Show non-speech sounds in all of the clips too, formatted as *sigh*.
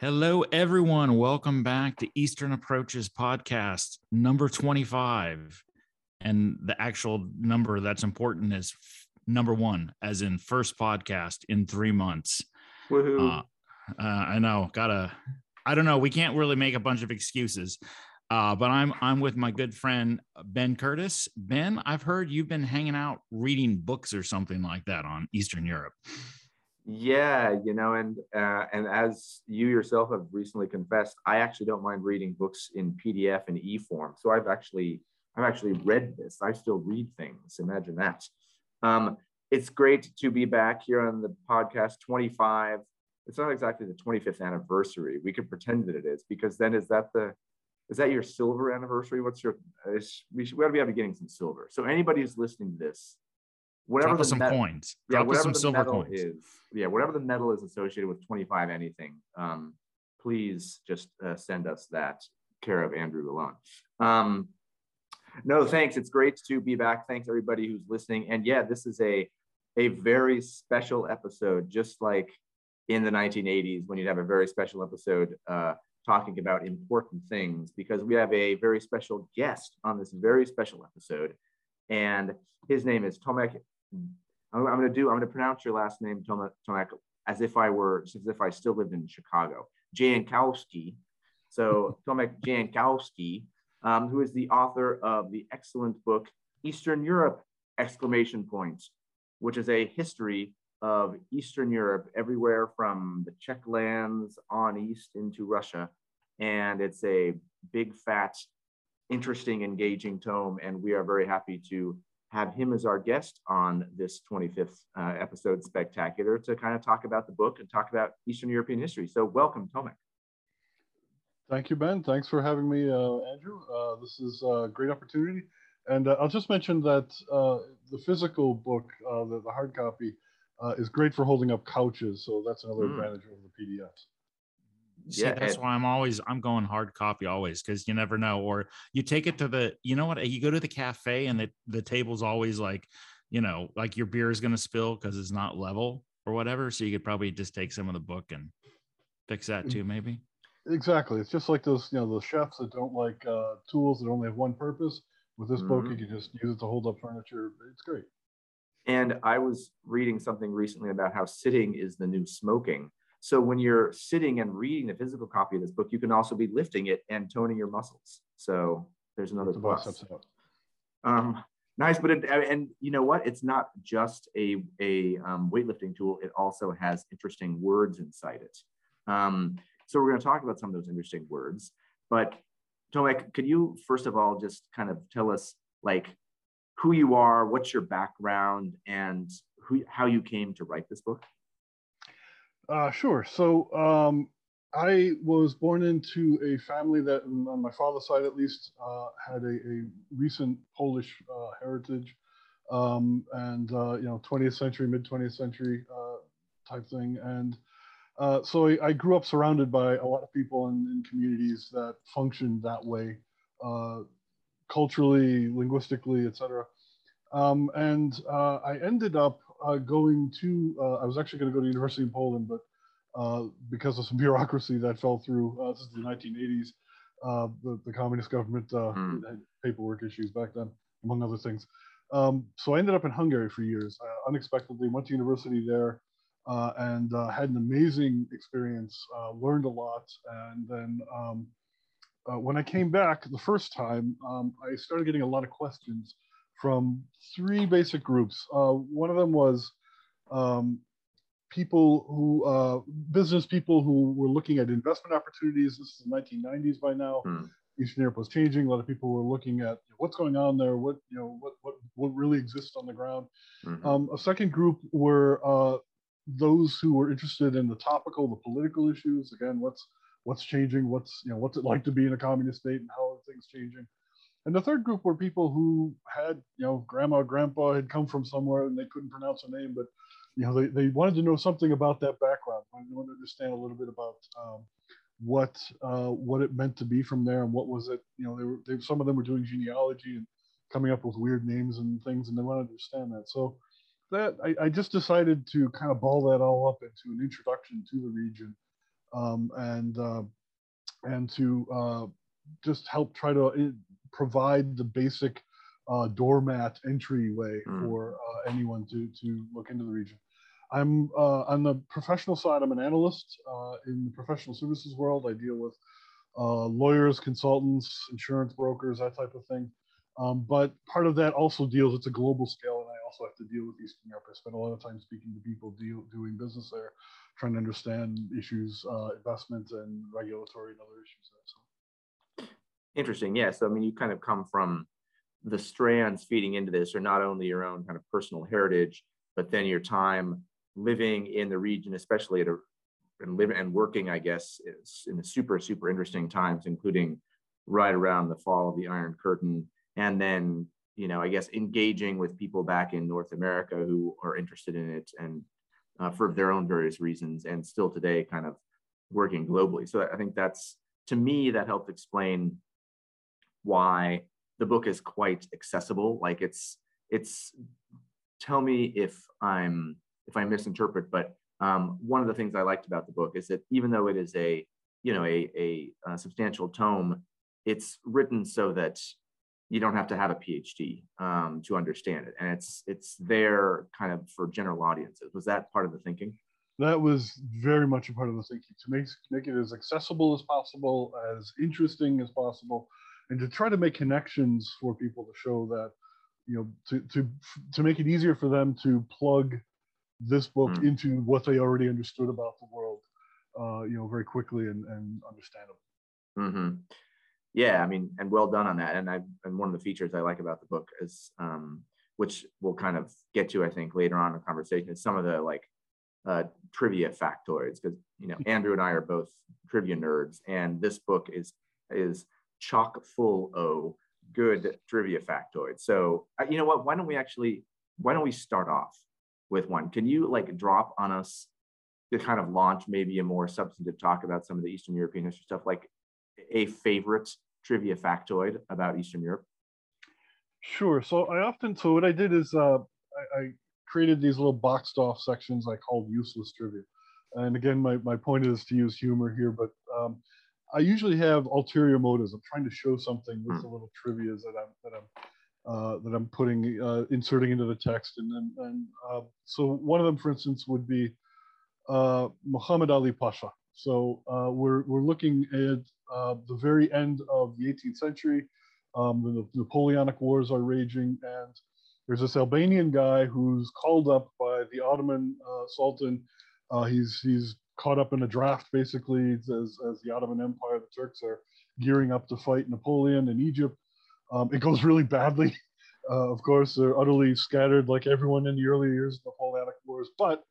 Hello, everyone. Welcome back to Eastern Approaches podcast number 25. And the actual number that's important is f- number one, as in first podcast in three months. Woohoo. Uh, uh, I know, gotta, I don't know. We can't really make a bunch of excuses. Uh, but I'm I'm with my good friend Ben Curtis. Ben, I've heard you've been hanging out reading books or something like that on Eastern Europe. Yeah, you know, and uh, and as you yourself have recently confessed, I actually don't mind reading books in PDF and e form. So I've actually I've actually read this. I still read things. Imagine that. Um, it's great to be back here on the podcast 25. It's not exactly the 25th anniversary. We could pretend that it is because then is that the is that your silver anniversary? What's your is, we should we ought to be getting some silver. So anybody who's listening to this, whatever Drop the some met- coins. yeah, Drop whatever some the silver coins. is, yeah, whatever the medal is associated with 25 anything, um, please just uh, send us that care of Andrew Lalone. Um, no, thanks. It's great to be back. Thanks everybody who's listening. And yeah, this is a a very special episode, just like in the 1980s when you'd have a very special episode uh, talking about important things, because we have a very special guest on this very special episode, and his name is Tomek. I'm, I'm going to do. I'm going to pronounce your last name, Tomek, Tomek, as if I were, as if I still lived in Chicago. Jankowski. So *laughs* Tomek Jankowski, um, who is the author of the excellent book Eastern Europe! Exclamation points, which is a history of Eastern Europe, everywhere from the Czech lands on east into Russia, and it's a big, fat, interesting, engaging tome. And we are very happy to have him as our guest on this 25th uh, episode spectacular to kind of talk about the book and talk about Eastern European history. So welcome, Tomek. Thank you, Ben. Thanks for having me, uh, Andrew. Uh, this is a great opportunity. And uh, I'll just mention that uh, the physical book, uh, the, the hard copy, uh, is great for holding up couches. So that's another Mm. advantage over the PDFs. See, Yeah, that's and- why I'm always I'm going hard copy always because you never know. Or you take it to the you know what you go to the cafe and the the table's always like you know like your beer is gonna spill because it's not level or whatever. So you could probably just take some of the book and fix that Mm. too, maybe. Exactly. It's just like those, you know, those chefs that don't like uh, tools that only have one purpose. With this book, Mhm. you can just use it to hold up furniture. It's great. And I was reading something recently about how sitting is the new smoking. So when you're sitting and reading the physical copy of this book, you can also be lifting it and toning your muscles. So there's another The plus. Um, nice, but it, and you know what? It's not just a a um, weightlifting tool. It also has interesting words inside it. Um, so we're going to talk about some of those interesting words. But Tomek, could you first of all just kind of tell us like who you are, what's your background, and who how you came to write this book? Uh, sure. So um, I was born into a family that, on my father's side at least, uh, had a, a recent Polish uh, heritage, um, and uh, you know, 20th century, mid 20th century uh, type thing. And uh, so I, I grew up surrounded by a lot of people in, in communities that functioned that way, culturally, linguistically, etc. Um, and I ended up uh, going to, uh, I was actually going to go to university in Poland, but uh, because of some *laughs* bureaucracy that fell through, uh, this is the 1980s, uh, the, the communist government uh, Mm. had paperwork issues back then, among other things. Um, so I ended up in Hungary for years, uh, unexpectedly, went to university there uh, and uh, had an amazing experience, uh, learned a lot. And then um, uh, when I came back the first time, um, I started getting a lot of questions from three basic groups. Uh, one of them was um, people who, uh, business people who were looking at investment opportunities. This is the 1990s by now. Hmm. Eastern Europe was changing. A lot of people were looking at what's going on there, what you know, what what what really exists on the ground. Mhm. Um, a second group were uh, those who were interested in the topical, the political issues. Again, what's what's changing? What's you know, what's it like to be in a communist state, and how are things changing? And the third group were people who had you know, grandma, grandpa had come from somewhere and they couldn't pronounce a name, but you know, they, they wanted to know something about that background. They wanted to understand a little bit about um, what uh, what it meant to be from there and what was it. You know, they were they, some of them were doing genealogy and coming up with weird names and things, and they wanted to understand that. So that I, I just decided to kind of ball that all up into an introduction to the region um, and uh, and to uh, just help try to uh, provide the basic uh, doormat entryway mm. for uh, anyone to to look into the region. I'm uh, on the professional side. I'm an analyst uh, in the professional services world. I deal with uh, lawyers, consultants, insurance brokers, that type of thing. Um, but part of that also deals. It's a global scale, and I also have to deal with Eastern Europe. I spend a lot of time speaking to people deal, doing business there, trying to understand issues, uh, investment and regulatory and other issues there. So. Interesting. Yeah. So I mean, you kind of come from the strands feeding into this are not only your own kind of personal heritage, but then your time living in the region, especially at a and living and working, I guess, in the super, super interesting times, including right around the fall of the Iron Curtain. And then, you know, I guess engaging with people back in North America who are interested in it and uh, for their own various reasons, and still today kind of working globally. So I think that's, to me, that helped explain why the book is quite accessible. Like it's, it's, tell me if I'm if I misinterpret, but um, one of the things I liked about the book is that even though it is a, you know, a, a, a substantial tome, it's written so that you don't have to have a PhD um, to understand it, and it's it's there kind of for general audiences. Was that part of the thinking? That was very much a part of the thinking to make make it as accessible as possible, as interesting as possible, and to try to make connections for people to show that, you know, to to to make it easier for them to plug this book mm. into what they already understood about the world, uh, you know, very quickly and, and understandable. Mm-hmm. Yeah, I mean, and well done on that. And I and one of the features I like about the book is, um, which we'll kind of get to, I think, later on in the conversation, is some of the like uh, trivia factoids because you know *laughs* Andrew and I are both trivia nerds, and this book is is chock full of good trivia factoids. So uh, you know what? Why don't we actually why don't we start off with one. Can you like drop on us to kind of launch maybe a more substantive talk about some of the Eastern European history stuff, like a favorite trivia factoid about Eastern Europe? Sure. So I often, so what I did is uh, I, I created these little boxed off sections I called useless trivia. And again, my, my point is to use humor here, but um, I usually have ulterior motives. I'm trying to show something with hmm. the little trivias that I'm that I'm uh, that I'm putting, uh, inserting into the text. And then, and, uh, so one of them, for instance, would be uh, Muhammad Ali Pasha. So uh, we're, we're looking at the very end of the 18th century. Um, the Napoleonic Wars are raging, and there's this Albanian guy who's called up by the Ottoman Sultan. he's, he's caught up in a draft, basically, as, as the Ottoman Empire, the Turks are gearing up to fight Napoleon in Egypt. Um, it goes really badly. *laughs* Uh, of course, they're utterly scattered like everyone in the early years of the Napoleonic Wars. But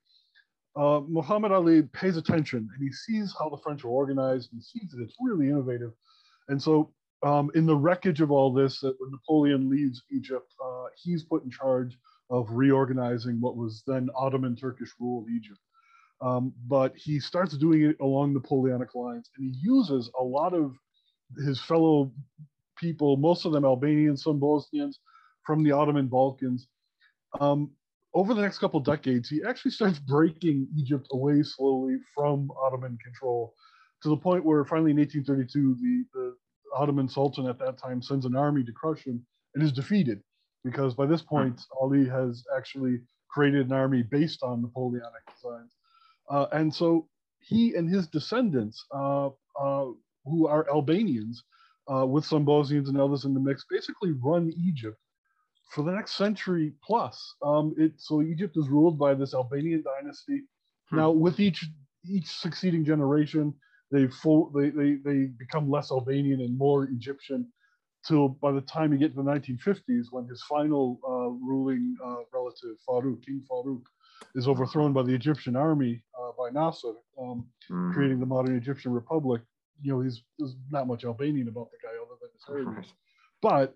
uh, Muhammad Ali pays attention and he sees how the French are organized and sees that it's really innovative. And so, um, in the wreckage of all this, that when Napoleon leaves Egypt, uh, he's put in charge of reorganizing what was then Ottoman Turkish rule Egypt. Um, but he starts doing it along Napoleonic lines and he uses a lot of his fellow people, most of them Albanians, some Bosnians from the Ottoman Balkans. Um, over the next couple decades, he actually starts breaking Egypt away slowly from Ottoman control to the point where finally in 1832, the, the Ottoman Sultan at that time sends an army to crush him and is defeated because by this point, Ali has actually created an army based on Napoleonic designs. Uh, and so he and his descendants, uh, uh, who are Albanians, uh, with some Bosnians and others in the mix, basically run Egypt for the next century plus. Um, it, so Egypt is ruled by this Albanian dynasty. Hmm. Now, with each each succeeding generation, they, full, they they they become less Albanian and more Egyptian. Till by the time you get to the 1950s, when his final uh, ruling uh, relative Farouk, King Farouk, is overthrown by the Egyptian army uh, by Nasser, um, mm. creating the modern Egyptian Republic you know, he's there's not much Albanian about the guy other than his heritage. But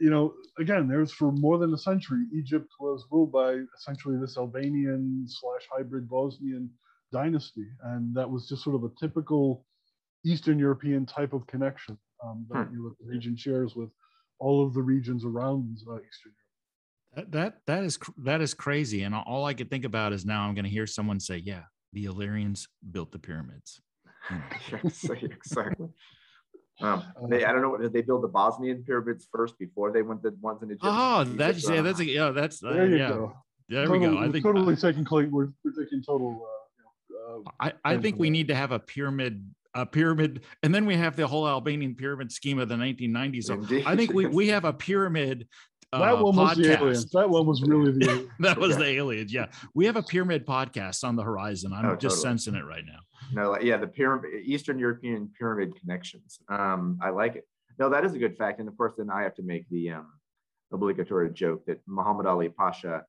you know, again, there's for more than a century, Egypt was ruled by essentially this Albanian slash hybrid Bosnian dynasty, and that was just sort of a typical Eastern European type of connection um, that hmm. you know, the region shares with all of the regions around uh, Eastern Europe. That, that that is that is crazy, and all I could think about is now I'm going to hear someone say, "Yeah, the Illyrians built the pyramids." *laughs* exactly. *laughs* Um, they, I don't know. Did they build the Bosnian pyramids first before they went the ones in Egypt? Oh, that's yeah, that's a, yeah, that's uh, There you yeah. go. There Totally- we go. I think totally taking cl- we're, we're taking total. Uh, uh, I, I think we need to have a pyramid, a pyramid, and then we have the whole Albanian pyramid scheme of the 1990s. So Indeed. I think we, we have a *laughs* pyramid. Uh, that one was the podcast. aliens. That one was really the aliens. *laughs* That was Yeah. the aliens. Yeah, we have a pyramid podcast on the horizon. I'm Oh, just totally. sensing it right now. No, like, yeah, the pyramid, Eastern European pyramid connections. Um, I like it. No, that is a good fact. And of course, then I have to make the um, obligatory joke that Muhammad Ali Pasha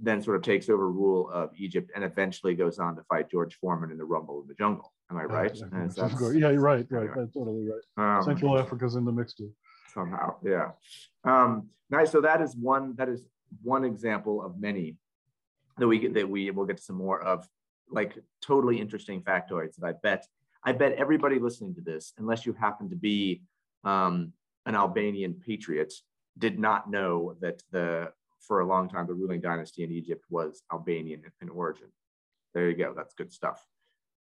then sort of takes over rule of Egypt and eventually goes on to fight George Foreman in the Rumble in the Jungle. Am I right? Yeah, And of that's- course. yeah, you're right. Right. anyway. That's totally right. um, Central Africa's in the mix too. Somehow yeah. Um nice so that is one that is one example of many that we get that we will get to some more of like totally interesting factoids that i bet i bet everybody listening to this unless you happen to be um an albanian patriot did not know that the for a long time the ruling dynasty in egypt was albanian in origin. There you go that's good stuff.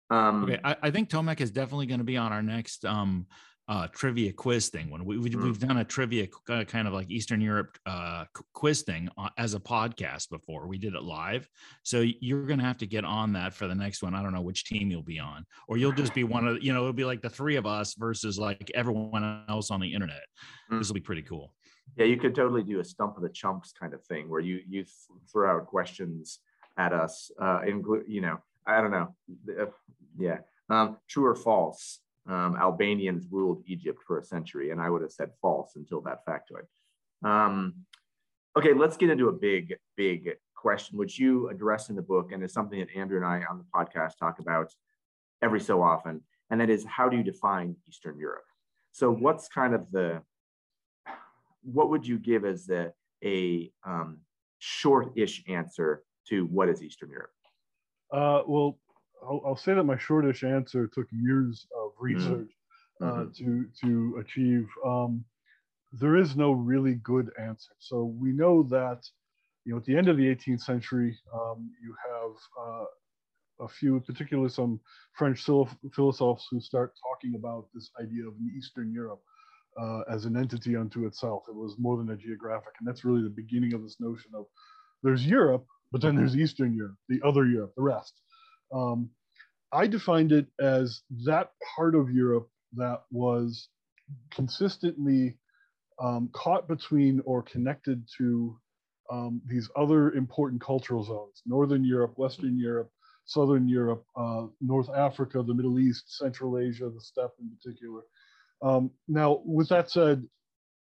Um Okay, I, I think Tomek is definitely going to be on our next um uh trivia quiz thing when we, we Mm. we've done a trivia uh, kind of like Eastern Europe uh quiz thing uh, as a podcast before. We did it live, so you're going to have to get on that for the next one. I don't know which team you'll be on, or you'll just be one of you know it'll be like the three of us versus like everyone else on the internet. Mm. This will be pretty cool. Yeah, you could totally do a stump of the chumps kind of thing where you you th- throw out questions at us. Uh, include, you know, I don't know. Uh, yeah, um, true or false? Um, Albanians ruled Egypt for a century, and I would have said false until that factoid. Um, okay, let's get into a big, big question, which you address in the book, and is something that Andrew and I on the podcast talk about every so often, and that is how do you define Eastern Europe? So, what's kind of the what would you give as a, a um, short-ish answer to what is Eastern Europe? Uh, well, I'll, I'll say that my shortish answer took years of research uh, Mhm. to to achieve. Um, there is no really good answer. So we know that, you know, at the end of the 18th century, um, you have uh, a few, particularly some French philosophers who start talking about this idea of an Eastern Europe uh, as an entity unto itself. It was more than a geographic, and that's really the beginning of this notion of there's Europe, but then there's Eastern Europe, the other Europe, the rest. Um, I defined it as that part of Europe that was consistently um, caught between or connected to um, these other important cultural zones Northern Europe, Western Europe, Southern Europe, uh, North Africa, the Middle East, Central Asia, the steppe in particular. Um, now, with that said,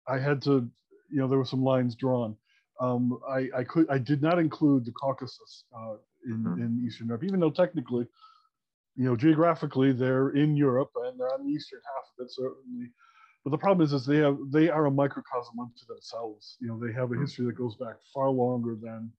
I had to, you know, there were some lines drawn. Um, I, I could, I did not include the Caucasus uh, in, Mhm. in Eastern Europe, even though technically, you know, geographically they're in Europe and they're on the eastern half of it, certainly. But the problem is, is they have they are a microcosm unto themselves. You know, they have a Mhm. history that goes back far longer than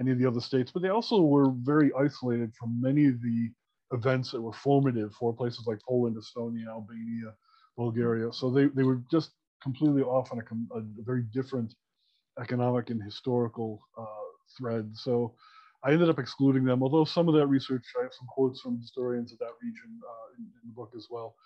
any of the other states. But they also were very isolated from many of the events that were formative for places like Poland, Estonia, Albania, Bulgaria. So they, they were just completely off on a, a very different economic and historical uh, thread. So I ended up excluding them, although some of that research, I have some quotes from historians of that region uh, in, in the book as well.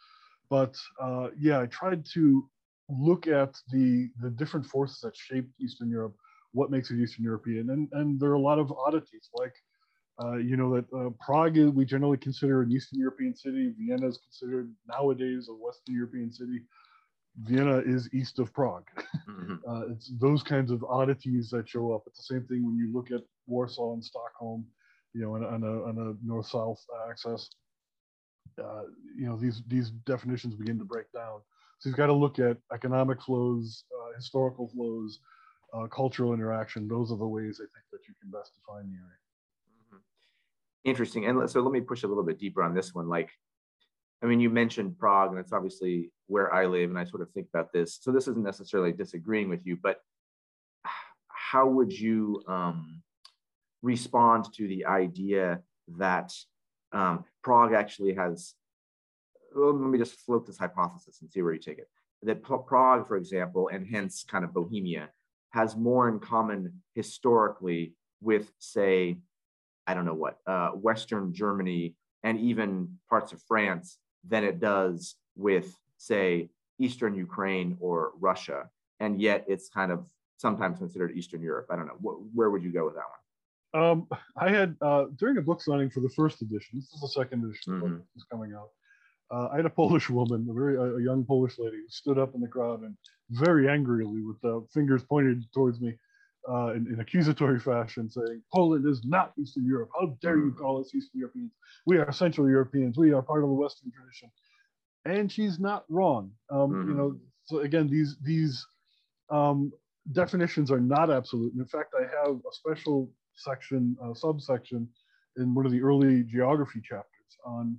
But uh, yeah, I tried to look at the the different forces that shaped Eastern Europe, what makes it Eastern European, and and there are a lot of oddities like. Uh, you know that uh, Prague we generally consider an Eastern European city. Vienna is considered nowadays a Western European city. Vienna is east of Prague. Mhm. *laughs* Uh, it's those kinds of oddities that show up. It's the same thing when you look at Warsaw and Stockholm, you know, on, on a, on a north-south axis. Uh, you know, these these definitions begin to break down. So you've got to look at economic flows, uh, historical flows, uh, cultural interaction. Those are the ways I think that you can best define the area. Mhm. Interesting. And so let me push a little bit deeper on this one. Like, I mean, you mentioned Prague, and it's obviously where I live, and I sort of think about this. So this isn't necessarily disagreeing with you, but how would you um, respond to the idea that um, Prague actually has? Well, let me just float this hypothesis and see where you take it. That Prague, for example, and hence kind of Bohemia, has more in common historically with, say, I don't know what, uh, Western Germany and even parts of France than it does with, say, Eastern Ukraine or Russia. And yet it's kind of sometimes considered Eastern Europe. I don't know. where would you go with that one? Um, I had uh, during a book signing for the first edition. This is the second edition mm-hmm. is coming out. Uh, I had a Polish woman, a very a young Polish lady, who stood up in the crowd and very angrily, with the fingers pointed towards me, uh, in, in, accusatory fashion, saying, "Poland is not Eastern Europe. How dare you call us Eastern Europeans? We are Central Europeans. We are part of the Western tradition." And she's not wrong. Um, mm-hmm. You know, so again, these these um, definitions are not absolute. And in fact, I have a special section, uh, subsection in one of the early geography chapters on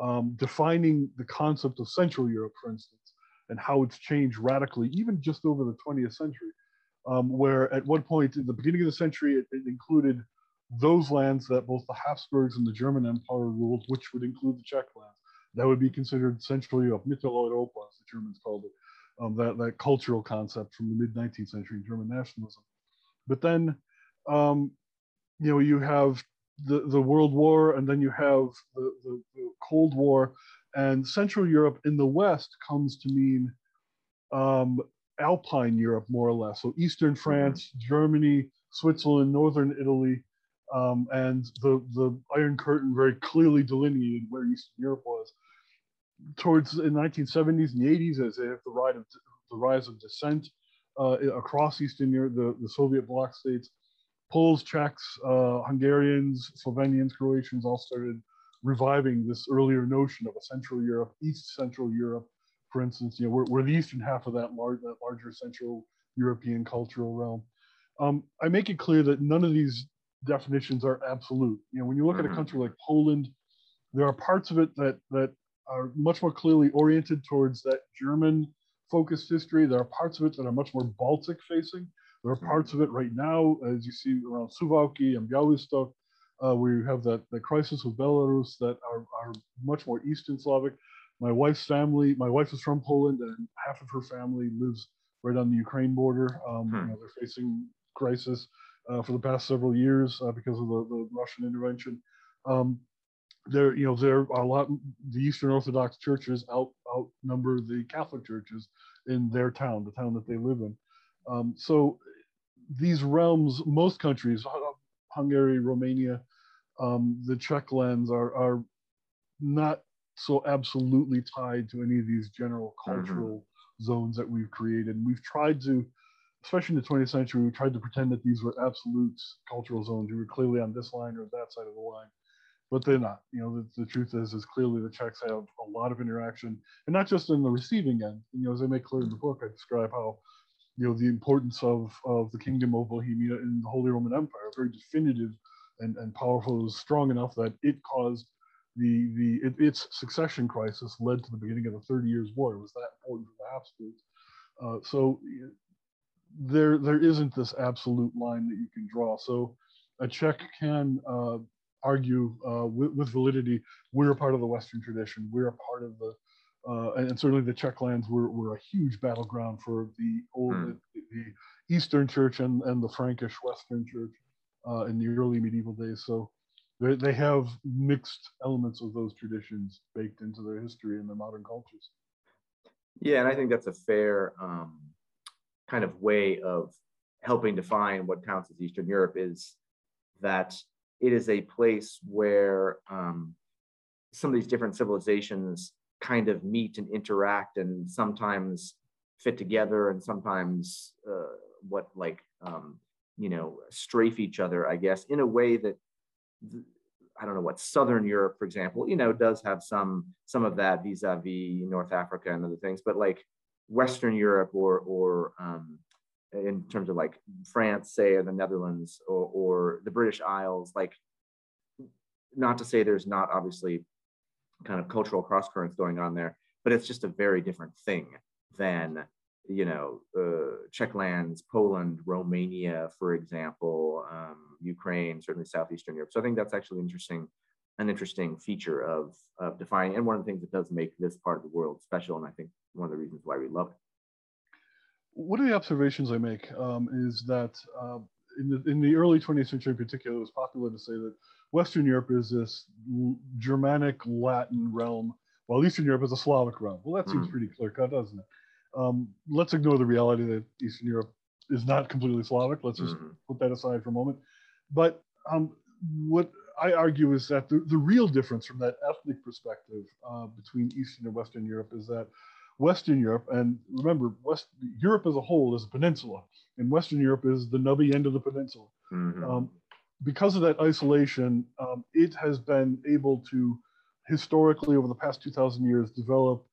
um, defining the concept of Central Europe, for instance, and how it's changed radically, even just over the 20th century, um, where at one point in the beginning of the century, it, it, included those lands that both the Habsburgs and the German Empire ruled, which would include the Czech lands. That would be considered Central Europe, Mitteleuropa, as the Germans called it, um, that, that cultural concept from the mid 19th century German nationalism. But then um, you know you have the, the World War and then you have the, the, the, Cold War and Central Europe in the West comes to mean um, Alpine Europe more or less. So Eastern mm-hmm. France. Germany, Switzerland, Northern Italy, um, and the the Iron Curtain very clearly delineated where Eastern Europe was. Towards the 1970s and the 80s, as they have the rise of the rise of dissent uh, across Eastern Europe, the, the Soviet bloc states, Poles, Czechs, uh, Hungarians, Slovenians, Croatians all started reviving this earlier notion of a Central Europe, East Central Europe, for instance. You know, we're, we're the eastern half of that, large, that larger Central European cultural realm. Um, I make it clear that none of these definitions are absolute. You know, when you look at a mm-hmm. country like Poland, there are parts of it that that are much more clearly oriented towards that German focused history. There are parts of it that are much more Baltic facing. There are parts of it right now, as you see around Suwałki and Białystok, uh, where you have that, that crisis with Belarus that are, are much more Eastern Slavic. My wife's family, my wife is from Poland, and half of her family lives right on the Ukraine border. Um, hmm. you know, they're facing crisis uh, for the past several years uh, because of the, the Russian intervention. Um, there, you know, there are a lot. The Eastern Orthodox churches out outnumber the Catholic churches in their town, the town that they live in. Um, so these realms, most countries, Hungary, Romania, um, the Czech lands are, are not so absolutely tied to any of these general mm-hmm. cultural mm-hmm. zones that we've created. And we've tried to, especially in the 20th century, we tried to pretend that these were absolute cultural zones. You were clearly on this line or that side of the line, but they're not. You know, the, the truth is, is clearly the Czechs have a lot of interaction, and not just in the receiving end. You know, as I make clear in the book, I describe how you know the importance of of the kingdom of Bohemia in the Holy Roman Empire, very definitive and, and powerful. It was strong enough that it caused the the it, its succession crisis led to the beginning of the Thirty Years' War. It was that important for the Habsburgs. Uh, so there there isn't this absolute line that you can draw. So a Czech can uh, argue uh, with, with, validity. We're a part of the Western tradition. We're a part of the uh, and certainly the Czech lands were, were a huge battleground for the old mm. the, the, Eastern Church and, and the Frankish Western Church uh, in the early medieval days. So they, they have mixed elements of those traditions baked into their history and their modern cultures. Yeah, and I think that's a fair um, kind of way of helping define what counts as Eastern Europe is that it is a place where um, some of these different civilizations kind of meet and interact and sometimes fit together and sometimes uh, what like um, you know strafe each other i guess in a way that i don't know what southern europe for example you know does have some some of that vis-a-vis north africa and other things but like western europe or or um, in terms of like france say or the netherlands or, or the british isles like not to say there's not obviously kind of cultural cross currents going on there, but it's just a very different thing than you know uh, Czech lands, Poland, Romania, for example, um, Ukraine, certainly southeastern Europe. So I think that's actually interesting, an interesting feature of of defining, and one of the things that does make this part of the world special, and I think one of the reasons why we love it. One of the observations I make um, is that uh, in the in the early 20th century, in particular, it was popular to say that Western Europe is this Germanic Latin realm while Eastern Europe is a Slavic realm. Well, that seems Mhm. pretty clear cut, doesn't it? Um, let's ignore the reality that Eastern Europe is not completely Slavic. Let's just Mhm. put that aside for a moment. But um, what I argue is that the, the real difference from that ethnic perspective uh, between Eastern and Western Europe is that Western Europe, and remember, West Europe as a whole is a peninsula, and Western Europe is the nubby end of the peninsula. Mhm. Um, because of that isolation, um, it has been able to historically over the past 2000 years develop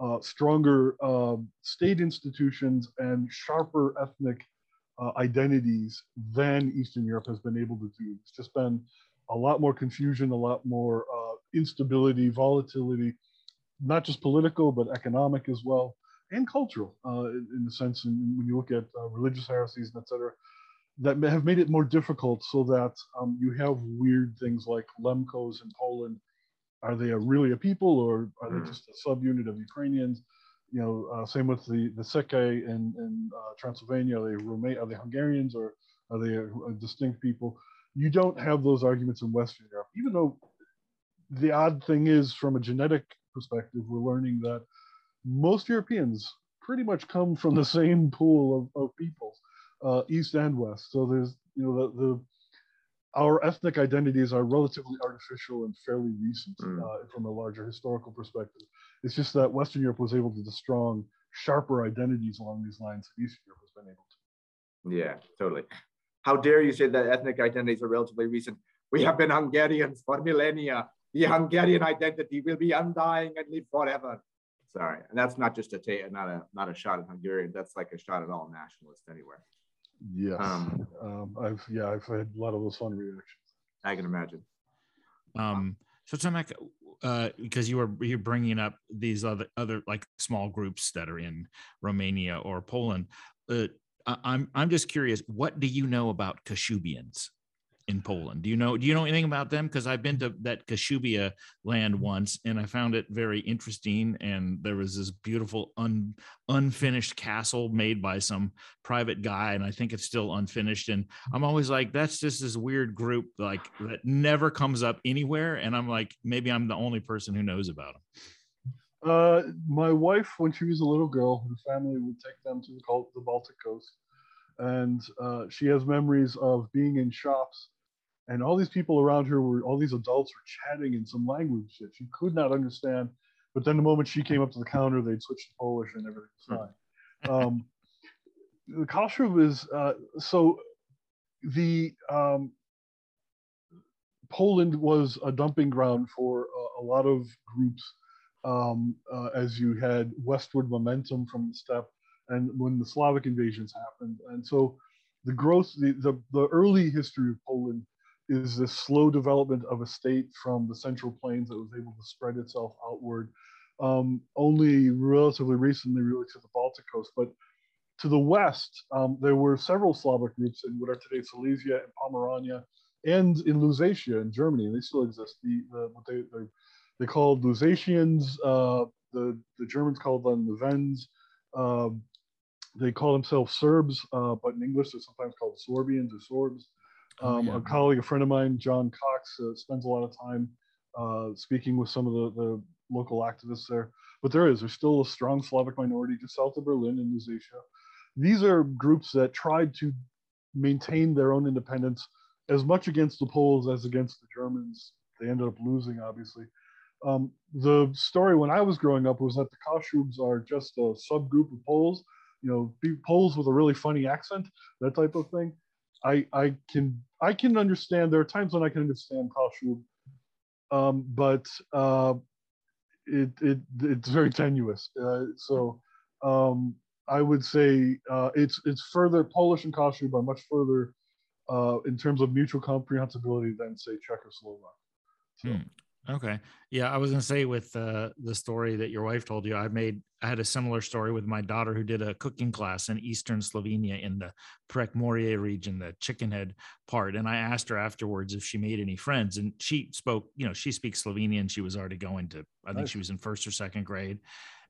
uh, stronger um, state institutions and sharper ethnic uh, identities than Eastern Europe has been able to do. It's just been a lot more confusion, a lot more uh, instability, volatility, not just political, but economic as well, and cultural uh, in, in the sense in, when you look at uh, religious heresies and et cetera that have made it more difficult so that um, you have weird things like Lemkos in Poland. Are they a, really a people or are they Mm. just a subunit of Ukrainians? You know, uh, same with the the Seke in, in uh, Transylvania. Are they Roma- Are they Hungarians or are they a, a distinct people? You don't have those arguments in Western Europe, even though the odd thing is, from a genetic perspective, we're learning that most Europeans pretty much come from the *laughs* same pool of, of peoples uh, east and west. So there's you know the, the our ethnic identities are relatively artificial and fairly recent Mm. uh, from a larger historical perspective. It's just that Western Europe was able to strong, sharper identities along these lines that Eastern Europe has been able to. Yeah, totally. How dare you say that ethnic identities are relatively recent? We have been Hungarians for millennia. The Hungarian identity will be undying and live forever. Sorry, and that's not just a not a not a shot at Hungarian. That's like a shot at all nationalists anywhere. Yes, Um, um, I've yeah I've had a lot of those fun reactions. I can imagine. Um, so Tomek, uh, because you were you're bringing up these other other like small groups that are in Romania or Poland, uh, I- I'm I'm just curious, what do you know about Kashubians in Poland? Do you know do you know anything about them? Because I've been to that Kashubia land once, and I found it very interesting. And there was this beautiful un, unfinished castle made by some private guy, and I think it's still unfinished. And I'm always like, that's just this weird group like that never comes up anywhere. And I'm like, maybe I'm the only person who knows about them. Uh, my wife, when she was a little girl, her family would take them to the, the Baltic coast, and uh, she has memories of being in shops, and all these people around her were all these adults were chatting in some language that she could not understand. But then the moment she came up to the counter, they'd switch to Polish, and everything was fine. um, the Kashub is uh, so the um, Poland was a dumping ground for a, a lot of groups um, uh, as you had westward momentum from the steppe and when the Slavic invasions happened. And so the growth, the, the, the early history of Poland is this slow development of a state from the central plains that was able to spread itself outward. Um, only relatively recently, really, to the Baltic coast. But to the west, um, there were several Slavic groups in what are today Silesia and Pomerania, and in Lusatia in Germany, they still exist. The, the what they they they called Lusatians. Uh, the the Germans called them the Wends. Um, they call themselves Serbs, uh, but in English they're sometimes called Sorbians or Sorbs. Oh, Um, yeah. A colleague, a friend of mine, John Cox, uh, spends a lot of time uh, speaking with some of the, the local activists there. But there is, there's still a strong Slavic minority just south of Berlin in Lusatia. These are groups that tried to maintain their own independence as much against the Poles as against the Germans. They ended up losing, obviously. Um, the story when I was growing up was that the Kashubs are just a subgroup of Poles, you know, be- Poles with a really funny accent, that type of thing. I I can I can understand. There are times when I can understand Kashub, um, but uh, it it it's very tenuous. Uh, so um, I would say uh, it's it's further Polish and Kashub are much further uh, in terms of mutual comprehensibility than say Czechoslovak. So, Hmm. Okay. Yeah, I was gonna say with uh, the story that your wife told you, I made I had a similar story with my daughter who did a cooking class in eastern Slovenia in the Prekmurje region, the chicken head part. And I asked her afterwards if she made any friends, and she spoke, you know, she speaks Slovenian. She was already going to, I think Nice. she was in first or second grade.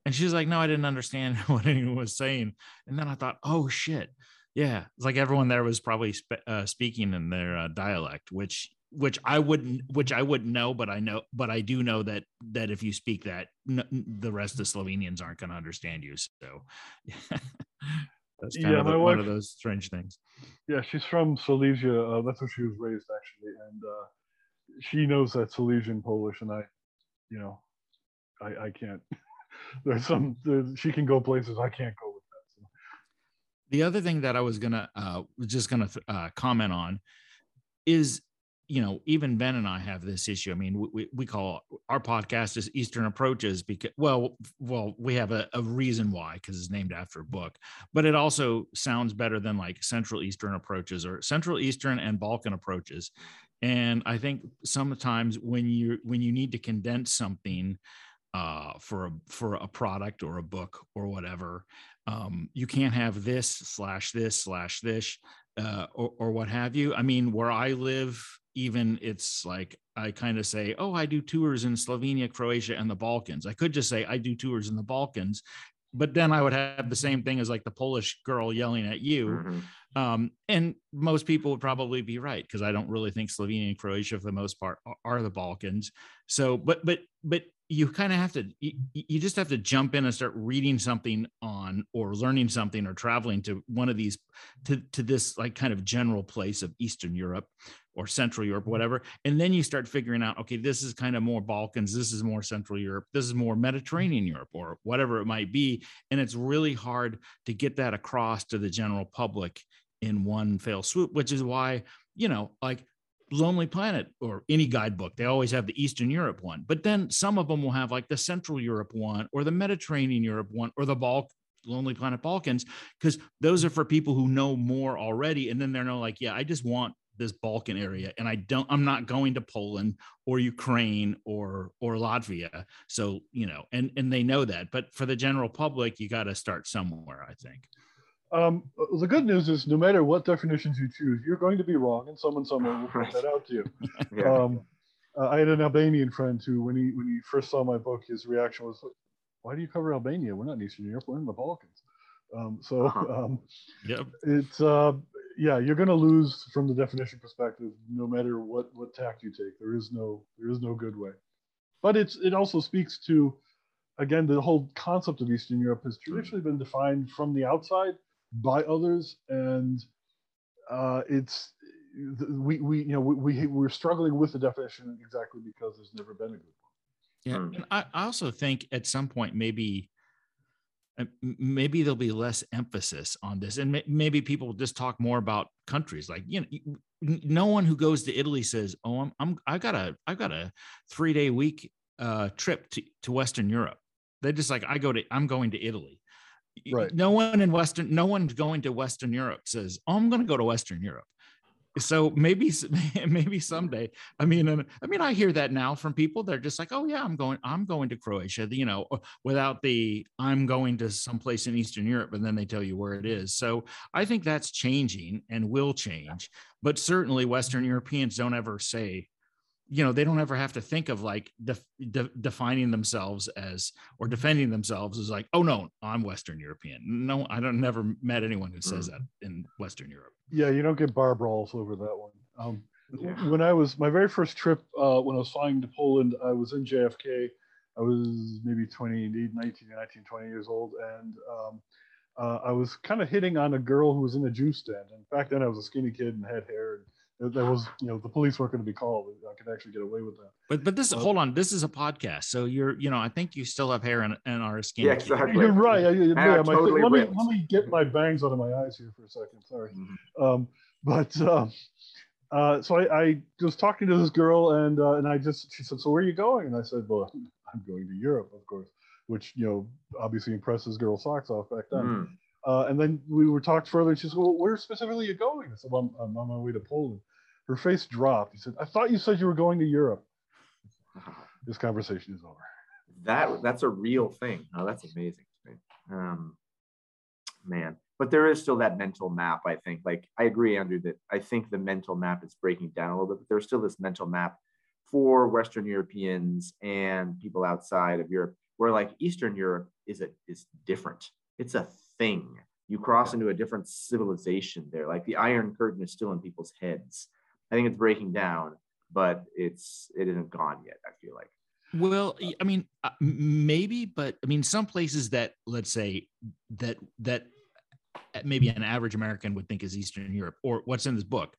And she's like, No, I didn't understand *laughs* what anyone was saying. And then I thought, oh shit. Yeah. It's like everyone there was probably spe- uh, speaking in their uh, dialect, which which I wouldn't, which I wouldn't know, but I know, but I do know that that if you speak that, n- the rest of Slovenians aren't going to understand you. So *laughs* that's kind Yeah, of my a- one of those strange things. Yeah, she's from Silesia. Uh, that's where she was raised, actually, and uh, she knows that Silesian Polish, and I, you know, I, I can't. *laughs* There's some. There's, she can go places I can't go with that. So. the other thing that I was gonna uh was just gonna uh, comment on is you know even Ben and I have this issue. I mean, we- we call our podcast is Eastern Approaches because well well we have a, a reason why because it's named after a book, but it also sounds better than like Central Eastern Approaches or Central Eastern and Balkan Approaches. And I think sometimes when you when you need to condense something uh, for a for a product or a book or whatever, um, you can't have this slash this slash this uh, or, or what have you. I mean, where I live, even it's like I kind of say, oh, I do tours in Slovenia, Croatia, and the Balkans. I could just say I do tours in the Balkans, but then I would have the same thing as like the Polish girl yelling at you. Mhm. Um, and most people would probably be right because I don't really think Slovenia and Croatia, for the most part, are, are the Balkans. So, but but but you kind of have to you, you just have to jump in and start reading something on or learning something or traveling to one of these to to this like kind of general place of Eastern Europe or Central Europe, whatever, and then you start figuring out, okay, this is kind of more Balkans, this is more Central Europe, this is more mm-hmm. Mediterranean Europe, or whatever it might be, and it's really hard to get that across to the general public in one fell swoop, which is why, you know, like Lonely Planet or any guidebook, they always have the Eastern Europe one, but then some of them will have like the Central Europe one or the Mediterranean Europe one or the Balk Lonely Planet Balkans, because those are for people who know more already. And then they're no like, yeah, I just want this Balkan area and I don't, I'm not going to Poland or Ukraine or or Latvia. So, you know, and and they know that. But for the general public, you got to start somewhere, I think. Um, the good news is, no matter what definitions you choose, you're going to be wrong, and someone somewhere will point that out to you. *laughs* Yeah. Um, uh, I had an Albanian friend who, when he when he first saw my book, his reaction was, "Why do you cover Albania? We're not in Eastern Europe. We're in the Balkans." Um, so Uh-huh. um, Yep. it's uh, yeah, you're going to lose from the definition perspective, no matter what what tack you take. There is no there is no good way. But it's it also speaks to, again, the whole concept of Eastern Europe has traditionally been defined from the outside by others, and uh, it's we we you know we, we we're struggling with the definition exactly because there's never been a good one. Yeah, Mm. and I, I also think at some point maybe m- maybe there'll be less emphasis on this, and maybe people will just talk more about countries. Like you know, no one who goes to Italy says, "Oh, I'm I'm I got a I got a three day week uh, trip to to Western Europe." They're just like, "I go to I'm going to Italy." Right. No one in Western, no one's going to Western Europe says, "Oh, I'm going to go to Western Europe." So maybe *laughs* maybe mm-hmm. someday I mean, I mean, I hear that now from people. They're just like, "Oh yeah, I'm going. I'm going to Croatia." You know, without the "I'm going to someplace in Eastern Europe," and then they tell you where it is. So I think that's changing and will change. But certainly, Western Europeans don't ever say, you know, they don't ever have to think of like def- de- defining themselves as or defending themselves as like, "Oh no, I'm Western European." No, I don't never met anyone who says Mm. that in Western Europe. Yeah, you don't get bar brawls over that one. Um, Yeah. When I was my very first trip, uh, when I was flying to Poland, I was in JFK. I was maybe 20, 19, 19, 20 years old, and um, uh, I was kind of hitting on a girl who was in a juice stand. And back then, I was a skinny kid and had hair. And there- there was, you know, the police weren't going to be called. I could actually get away with that. But but this Well- hold on, this is a podcast, so you're you know I think you still have hair in, and are skin. Yeah, exactly. You're right. I, yeah, Yeah, my- totally let, me, ripped. let me get my bangs out of my eyes here for a second. Sorry. Mhm. Um, but um, uh, so I, I was talking to this girl, and uh, and I just she said, "So where are you going?" And I said, "Well, I'm going to Europe, of course," which you know obviously impresses girl socks off back then. Mm. Uh, and then we were talked further, and she said, "Well, where specifically are you going?" I said, "Well, I'm, I'm on my way to Poland." Her face dropped. He said, "I thought you said you were going to Europe." *sighs* This conversation is over. that that's a real thing. Oh, that's amazing to me. Um, man, but there is still that mental map. I think, like, I agree, Andrew, that I think the mental map is breaking down a little bit. But there's still this mental map for Western Europeans and people outside of Europe, where like Eastern Europe is a is different. It's a thing. You cross into a different civilization there. Like the Iron Curtain is still in people's heads. I think it's breaking down. but it's it isn't gone yet. I feel like. Well, I mean, uh, maybe, but I mean, some places that let's say that that uh, maybe an average American would think is Eastern Europe or what's in this book.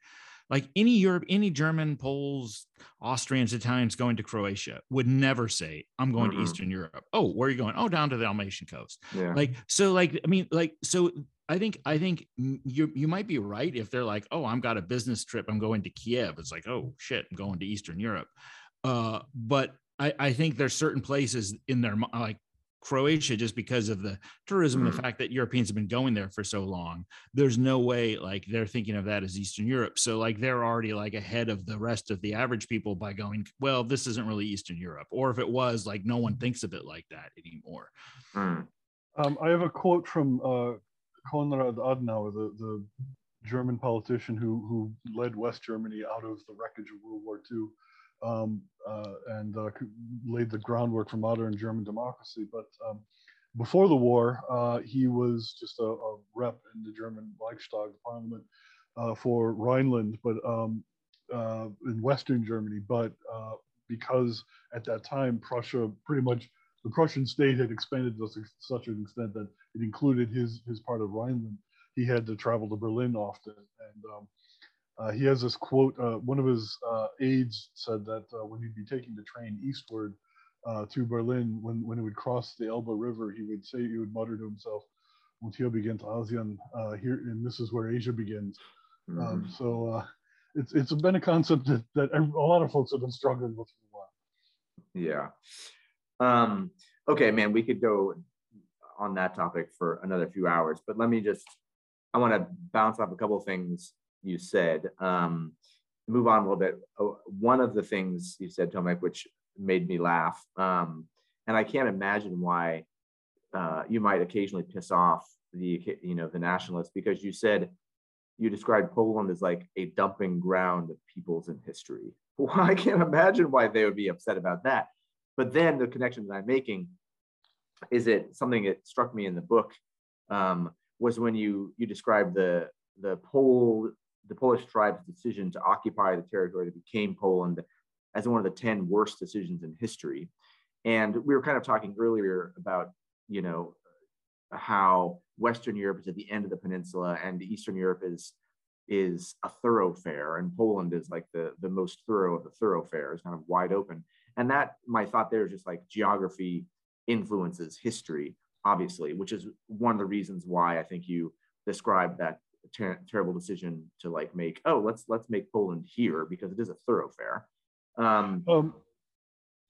Like any Europe, any German, Poles, Austrians, Italians going to Croatia would never say, I'm going mm-hmm. to Eastern Europe. Oh, where are you going? Oh, down to the Dalmatian coast. Yeah. Like, so like, I mean, like, so I think, I think you, you might be right. If they're like, oh, I'm got a business trip. I'm going to Kiev. It's like, oh shit, I'm going to Eastern Europe. Uh, but I, I think there's certain places in their like Croatia just because of the tourism mm. and the mm. fact that Europeans have been going there for so long. There's no way like they're thinking of that as Eastern Europe. So like they're already like ahead of the rest of the average people by going, well, this isn't really Eastern Europe. Or if it was, like no one thinks of it like that anymore. Mm. Um, I have a quote from uh, Konrad Adenauer, the, the German politician who, who led West Germany out of the wreckage of World War II um, uh, and uh, laid the groundwork for modern German democracy. But um, before the war, uh, he was just a, a, rep in the German Reichstag, parliament, uh, for Rhineland, but um, uh, in Western Germany. But uh, because at that time, Prussia pretty much the Prussian state had expanded to such an extent that it included his his part of Rhineland. He had to travel to Berlin often, and um, uh, he has this quote. Uh, one of his uh, aides said that uh, when he'd be taking the train eastward uh, to Berlin, when, when he would cross the Elbe River, he would say, he would mutter to himself, "Und hier beginnt Asien," uh, here, and this is where Asia begins. Um, mm-hmm. Um, so it's it's been a concept that, that a lot of folks have been struggling with for a while. Yeah. Um, okay, man, we could go on that topic for another few hours, but let me just, I want to bounce off a couple of things you said. Um, move on a little bit. One of the things you said, Tomek, which made me laugh, um, and I can't imagine why uh, you might occasionally piss off the you know the nationalists because you said you described Poland as like a dumping ground of peoples in history. *laughs* Well, I can't imagine why they would be upset about that. But then the connection that I'm making is it something that struck me in the book um, was when you you described the the Pole the Polish tribe's decision to occupy the territory that became Poland as one of the 10 worst decisions in history. And we were kind of talking earlier about, you know, how Western Europe is at the end of the peninsula and Eastern Europe is is a thoroughfare and Poland is like the, the most thorough of the thoroughfares, kind of wide open. And that my thought there is just like geography influences history, obviously, which is one of the reasons why I think you described that ter- terrible decision to like make oh let's let's make poland here because it is a thoroughfare um, um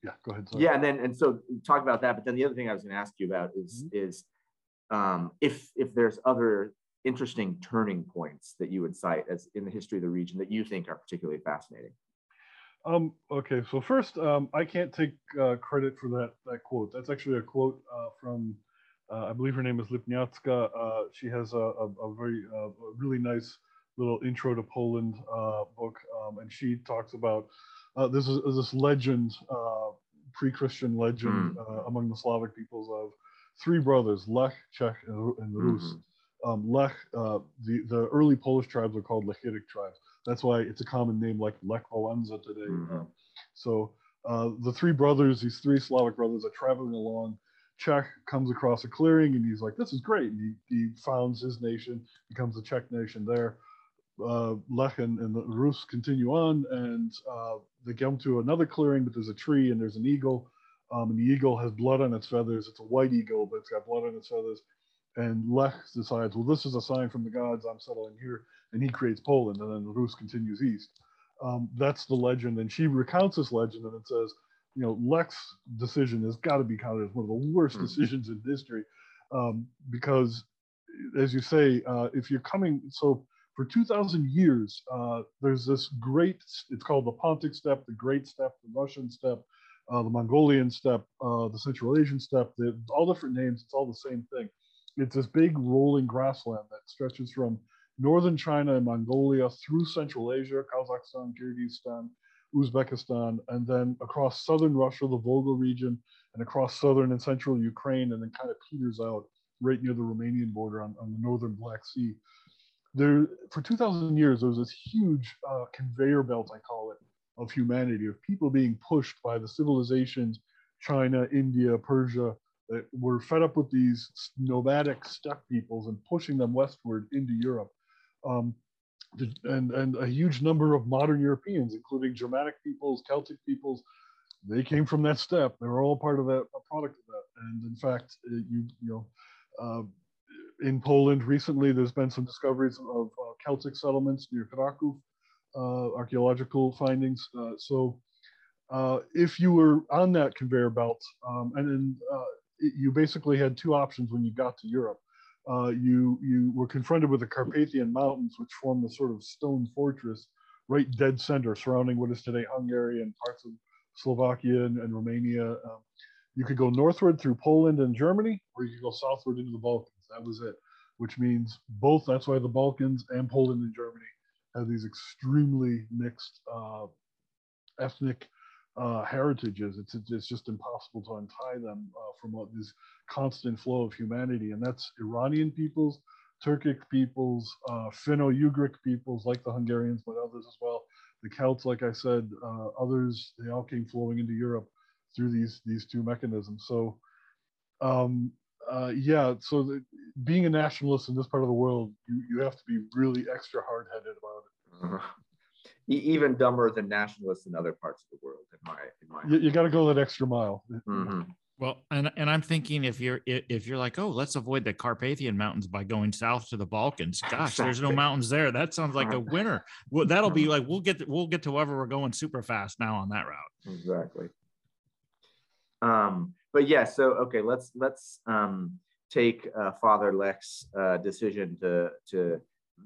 yeah go ahead sorry. yeah and then and so talk about that but then the other thing i was going to ask you about is mm-hmm. is um, if if there's other interesting turning points that you would cite as in the history of the region that you think are particularly fascinating um, okay, so first, um, I can't take uh, credit for that that quote. That's actually a quote uh, from uh, I believe her name is Lipniacka. Uh, she has a, a, a very uh, really nice little intro to Poland uh, book, um, and she talks about uh, this is this legend, uh, pre-Christian legend mm. among the Slavic peoples of three brothers, Lech, Czech, and, and Rus. Mm-hmm. Um, Lech, the the early Polish tribes are called Lechitic tribes. That's why it's a common name like Lech Wałęsa today. Mm-hmm. Um, so the three brothers, these three Slavic brothers, are traveling along Czech comes across a clearing and he's like, this is great. And he, he founds his nation, becomes a Czech nation there. Uh, Lech and, and the Rus continue on and uh, they come to another clearing, but there's a tree and there's an eagle. Um, and the eagle has blood on its feathers. It's a white eagle, but it's got blood on its feathers. And Lech decides, well, this is a sign from the gods. I'm settling here. And he creates Poland. And then the Rus continues east. Um, that's the legend. And she recounts this legend and it says, you know, Lech's decision has got to be counted as one of the worst mm-hmm. decisions in history, um, because, as you say, uh, if you're coming, so for 2,000 years, uh, there's this great, it's called the Pontic steppe, the Great Steppe, the Russian steppe, uh, the Mongolian steppe, uh, the Central Asian steppe, the, all different names, it's all the same thing. It's this big rolling grassland that stretches from northern China and Mongolia through Central Asia, Kazakhstan, Kyrgyzstan, Uzbekistan, and then across southern Russia, the Volga region, and across southern and central Ukraine, and then kind of peters out right near the Romanian border on, on the northern Black Sea. There, for 2,000 years, there was this huge uh, conveyor belt, I call it, of humanity, of people being pushed by the civilizations, China, India, Persia, that were fed up with these nomadic steppe peoples and pushing them westward into Europe. Um, and, and a huge number of modern Europeans, including Germanic peoples, Celtic peoples, they came from that steppe. They were all part of that, a product of that. And in fact, you, you know, uh, in Poland recently, there's been some discoveries of uh, Celtic settlements near Kraków, uh, archaeological findings. Uh, so uh, if you were on that conveyor belt, um, and then uh, you basically had two options when you got to Europe. You you were confronted with the Carpathian Mountains, which form the sort of stone fortress right dead center surrounding what is today Hungary and parts of Slovakia and, and Romania. Um, you could go northward through Poland and Germany, or you could go southward into the Balkans. That was it, which means both. That's why the Balkans and Poland and Germany have these extremely mixed uh, ethnic uh, heritages. It's, it's just impossible to untie them uh, from this constant flow of humanity. And that's Iranian peoples, Turkic peoples, uh, Finno-Ugric peoples like the Hungarians, but others as well. The Celts, like I said, uh, others, they all came flowing into Europe through these, these two mechanisms. So um, uh, yeah, so the, being a nationalist in this part of the world, you, you have to be really extra hard headed about it. Even dumber than nationalists in other parts of the world, in my, in my you, you got to go that extra mile. Mm-hmm. Well, and and I'm thinking if you're if you're like, oh, let's avoid the Carpathian Mountains by going south to the Balkans. Gosh, exactly. there's no mountains there. That sounds like a winner. Well, that'll be like we'll get to, we'll get to wherever we're going super fast now on that route. Exactly. Um, but yeah, so okay, let's let's um, take uh, Father Lech's uh, decision to to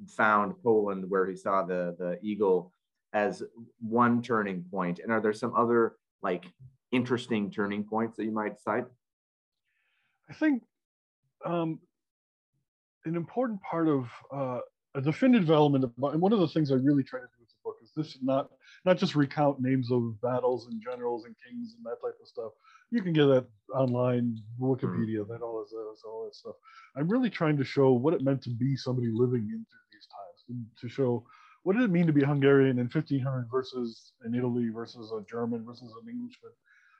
found Poland, where he saw the the eagle, as one turning point. And are there some other like interesting turning points that you might cite? I think um, an important part of uh, a definitive element of, and one of the things I really try to do with the book is this should not not just recount names of battles and generals and kings and that type of stuff, you can get that online, Wikipedia, mm. that all this, all that stuff. I'm really trying to show what it meant to be somebody living in through these times, to show what did it mean to be Hungarian in 1500 versus in Italy versus a German versus an Englishman.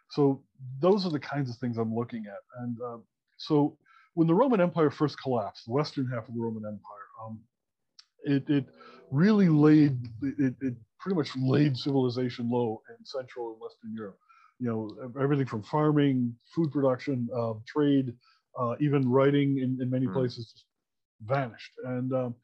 So those are the kinds of things I'm looking at. And uh, so when the Roman Empire first collapsed, the western half of the Roman Empire, um, it, it really laid, it, it pretty much laid civilization low in Central and Western Europe you know everything from farming, food production, uh, trade, uh, even writing in, in many mm. places just vanished. And um,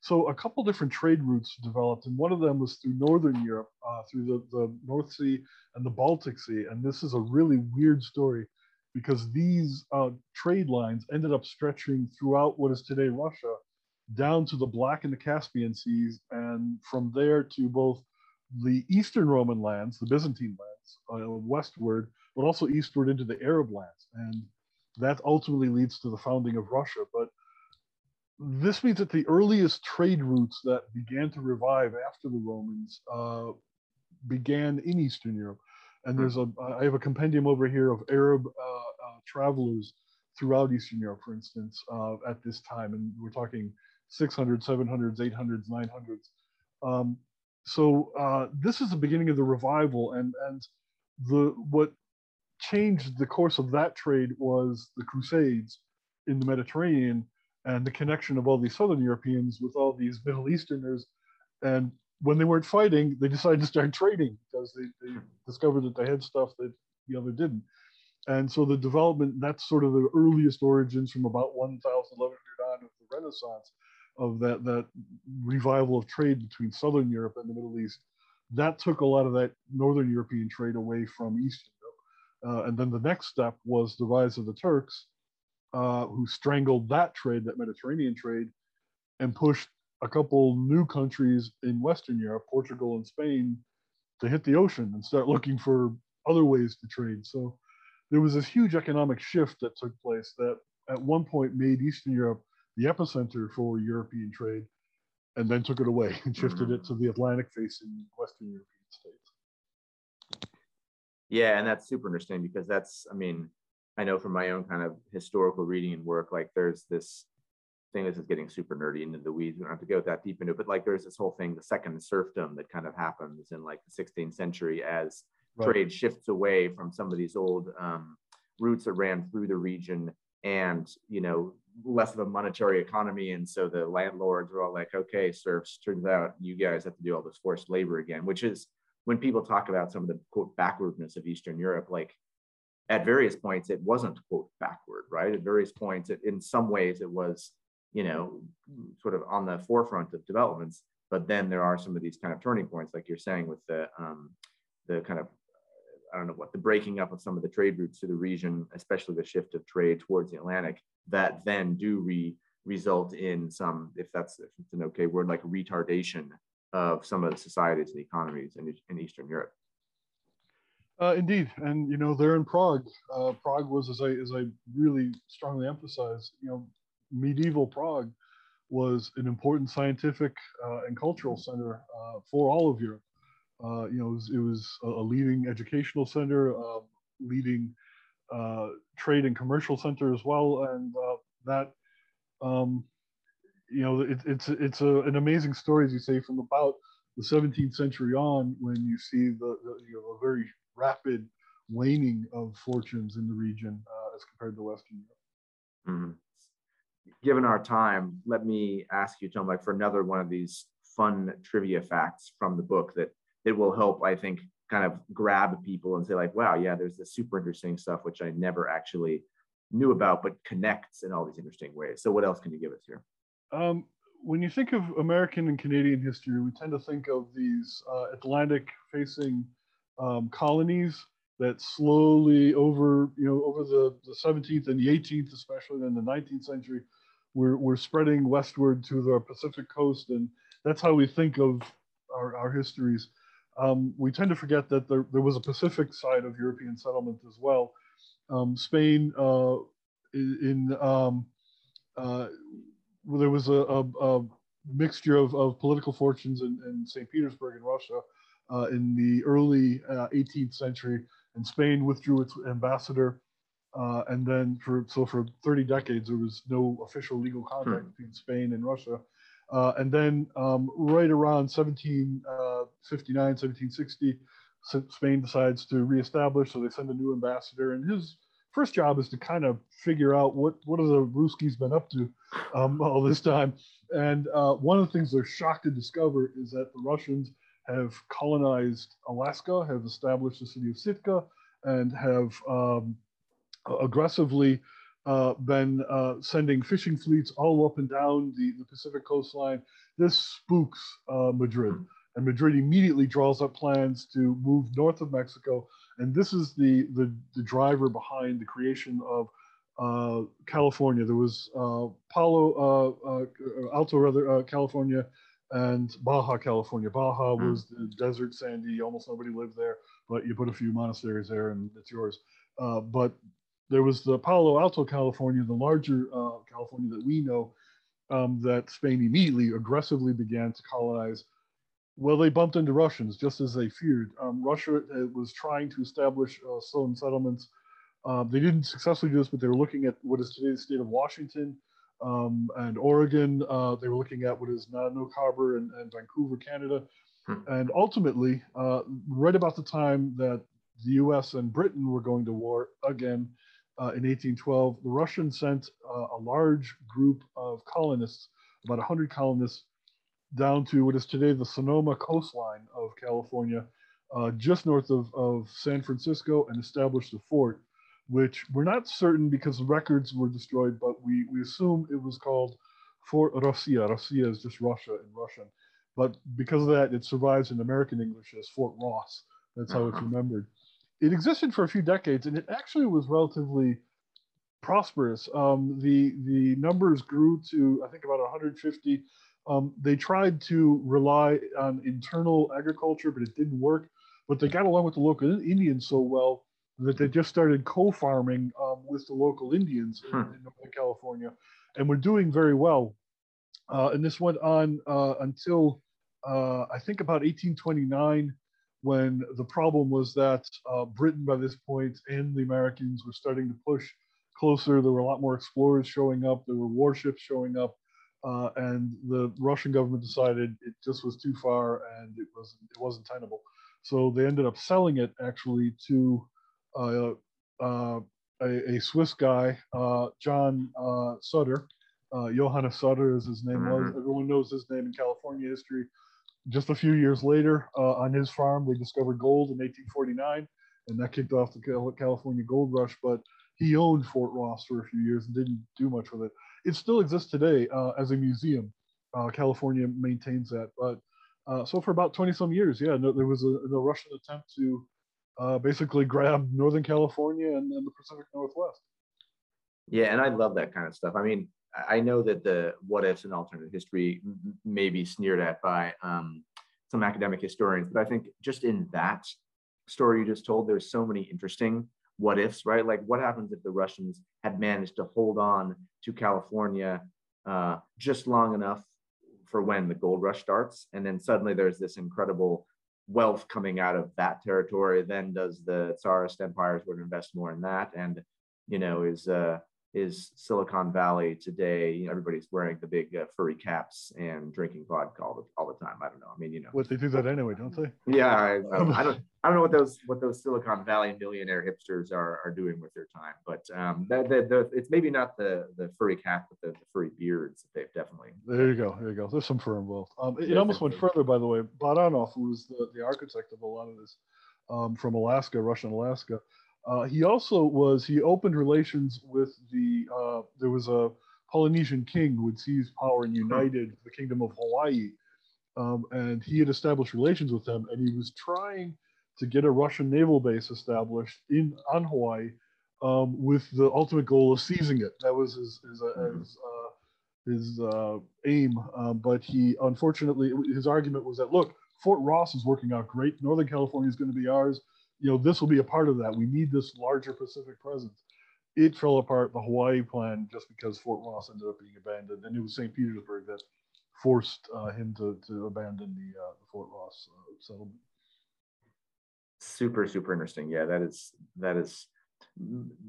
so a couple different trade routes developed, and one of them was through Northern Europe, uh, through the, the North Sea and the Baltic Sea. And this is a really weird story because these uh, trade lines ended up stretching throughout what is today Russia down to the Black and the Caspian Seas, and from there to both the Eastern Roman lands, the Byzantine lands uh, westward, but also eastward into the Arab lands. And that ultimately leads to the founding of Russia. But this means that the earliest trade routes that began to revive after the Romans uh, began in Eastern Europe. And there's a, I have a compendium over here of Arab uh, uh travelers throughout Eastern Europe, for instance, uh, at this time. And we're talking 600s, 700s, 800s, 900s. Um, so uh, this is the beginning of the revival. And, and the what changed the course of that trade was the Crusades in the Mediterranean and the connection of all these Southern Europeans with all these Middle Easterners. And when they weren't fighting, they decided to start trading because they, they discovered that they had stuff that the other didn't. And so the development, that's sort of the earliest origins from about 1100 on of the Renaissance of that, that revival of trade between Southern Europe and the Middle East that took a lot of that Northern European trade away from Eastern Europe. Uh, and then the next step was the rise of the Turks, uh, who strangled that trade, that Mediterranean trade, and pushed a couple new countries in Western Europe, Portugal and Spain, to hit the ocean and start looking for other ways to trade. So there was this huge economic shift that took place that at one point made Eastern Europe the epicenter for European trade and then took it away and shifted mm-hmm. it to the Atlantic facing Western European states. Yeah, and that's super interesting because that's, I mean, I know from my own kind of historical reading and work, like there's this thing. This is getting super nerdy into the weeds. We don't have to go that deep into it, but like there's this whole thing, the second serfdom that kind of happens in like the 16th century as right. trade shifts away from some of these old um, routes that ran through the region and you know less of a monetary economy and so the landlords are all like okay serfs turns out you guys have to do all this forced labor again which is when people talk about some of the quote backwardness of eastern europe like at various points it wasn't quote backward right at various points it, in some ways it was you know sort of on the forefront of developments but then there are some of these kind of turning points like you're saying with the um, the kind of I don't know what the breaking up of some of the trade routes to the region, especially the shift of trade towards the Atlantic, that then do re result in some, if that's if it's an okay word, like retardation of some of the societies and economies in, in Eastern Europe. Uh, indeed, and you know they're in Prague. Uh, Prague was, as I as I really strongly emphasize, you know, medieval Prague was an important scientific uh, and cultural center uh, for all of Europe. Uh, you know, it was, it was, a leading educational center, uh, leading uh, trade and commercial center as well, and that, um, you know, it, it's it's a, an amazing story, as you say, from about the 17th century on, when you see the, the you know a very rapid waning of fortunes in the region uh, as compared to Western Europe. Mm-hmm. Given our time, let me ask you, Tom, like for another one of these fun trivia facts from the book that it will help, I think, kind of grab people and say, like, wow, yeah, there's this super interesting stuff which I never actually knew about, but connects in all these interesting ways. So, what else can you give us here? Um, when you think of American and Canadian history, we tend to think of these uh, Atlantic facing um, colonies that slowly over, you know, over the, the 17th and the 18th, especially then the 19th century, we're, we're spreading westward to the Pacific coast. And that's how we think of our, our histories um, we tend to forget that there, there, was a Pacific side of European settlement as well. Um, Spain, uh, in, um, uh, there was a, a, a mixture of, of, political fortunes in, in, St. Petersburg in Russia uh, in the early 18th uh, century, and Spain withdrew its ambassador. Uh, and then for so for 30 decades there was no official legal contact hmm. between Spain and Russia. Uh, and then um, right around 1759, uh, 1760, Spain decides to reestablish. So they send a new ambassador, and his first job is to kind of figure out what what have the Ruskies been up to um, *laughs* all this time. And uh, one of the things they're shocked to discover is that the Russians have colonized Alaska, have established the city of Sitka, and have um, aggressively uh, been uh, sending fishing fleets all up and down the, the Pacific coastline. This spooks uh, Madrid. And Madrid immediately draws up plans to move north of Mexico. And this is the, the, the driver behind the creation of uh, California. There was uh, Palo uh, Alto, rather, California, and Baja California. Baja mm. was the desert, sandy, almost nobody lived there, but you put a few monasteries there and it's yours. Uh, but there was the Palo Alto, California, the larger uh, California that we know, um, that Spain immediately aggressively began to colonize. Well, they bumped into Russians just as they feared. Um, Russia uh, was trying to establish uh, stone settlements. Uh, they didn't successfully do this, but they were looking at what is today the state of Washington um, and Oregon. Uh, they were looking at what is Nanook Harbor and, and Vancouver, Canada. Hmm. And ultimately, uh, right about the time that the US and Britain were going to war again, uh, in 1812, the Russians sent uh, a large group of colonists, about 100 colonists, down to what is today the Sonoma coastline of California, uh, just north of, of San Francisco, and established a fort, which we're not certain because the records were destroyed, but we, we assume it was called Fort Rossiya. Rossiya is just Russia in Russian. But because of that, it survives in American English as Fort Ross. That's how it's *laughs* remembered it existed for a few decades and it actually was relatively prosperous. Um, the the numbers grew to I think about 150. Um, they tried to rely on internal agriculture, but it didn't work. But they got along with the local Indians so well that they just started co-farming um, with the local Indians hmm. in, in, Northern California, and were doing very well. Uh, and this went on uh, until uh, I think about 1829 when the problem was that uh, Britain, by this point, and the Americans were starting to push closer. There were a lot more explorers showing up. There were warships showing up, uh, and the Russian government decided it just was too far and it was it wasn't tenable. So they ended up selling it actually to a, a, Swiss guy, uh, John uh, Sutter. Uh, Johannes Sutter, is his name mm-hmm. Everyone knows his name in California history. Just a few years later, on his farm, they discovered gold in 1849, and that kicked off the California gold rush. But he owned Fort Ross for a few years and didn't do much with it. It still exists today uh, as a museum. Uh, California maintains that, but uh, so for about 20 some years, yeah, no, there was a, a Russian attempt to uh, basically grab Northern California and, the Pacific Northwest. Yeah, and I love that kind of stuff. I mean, I know that the what ifs and alternate history may be sneered at by um, some academic historians, but I think just in that story you just told, there's so many interesting what ifs, right? Like, what happens if the Russians had managed to hold on to California uh, just long enough for when the gold rush starts, and then suddenly there's this incredible wealth coming out of that territory. Then does the Tsarist empires would invest more in that, and you know is uh, is Silicon Valley today. You know, everybody's wearing the big uh, furry caps and drinking vodka all the, all the time. I don't know. I mean, you know. What they do that anyway, don't they? Yeah, I, I, don't. I don't know what those what those Silicon Valley millionaire hipsters are, are doing with their time, but um, the, the, the, it's maybe not the the furry cap, but the, the furry beards. That they've definitely. There you go. There you go. There's some fur involved. Um, it, it almost went further, by the way. Baranov, who was the, the architect of a lot of this, um, from Alaska, Russian Alaska uh, he also was, he opened relations with the, uh, there was a Polynesian king who had seized power and united the kingdom of Hawaii. Um, and he had established relations with them and he was trying to get a Russian naval base established in on Hawaii um, with the ultimate goal of seizing it. That was his, his, uh, mm-hmm. his, uh, his uh, aim. Um, but he, unfortunately, his argument was that, look, Fort Ross is working out great. Northern California is going to be ours you know, this will be a part of that. We need this larger Pacific presence. It fell apart, the Hawaii plan, just because Fort Ross ended up being abandoned. And it was St. Petersburg that forced uh, him to, to abandon the, uh, Fort Ross uh, settlement. Super, super interesting. Yeah, that is, that is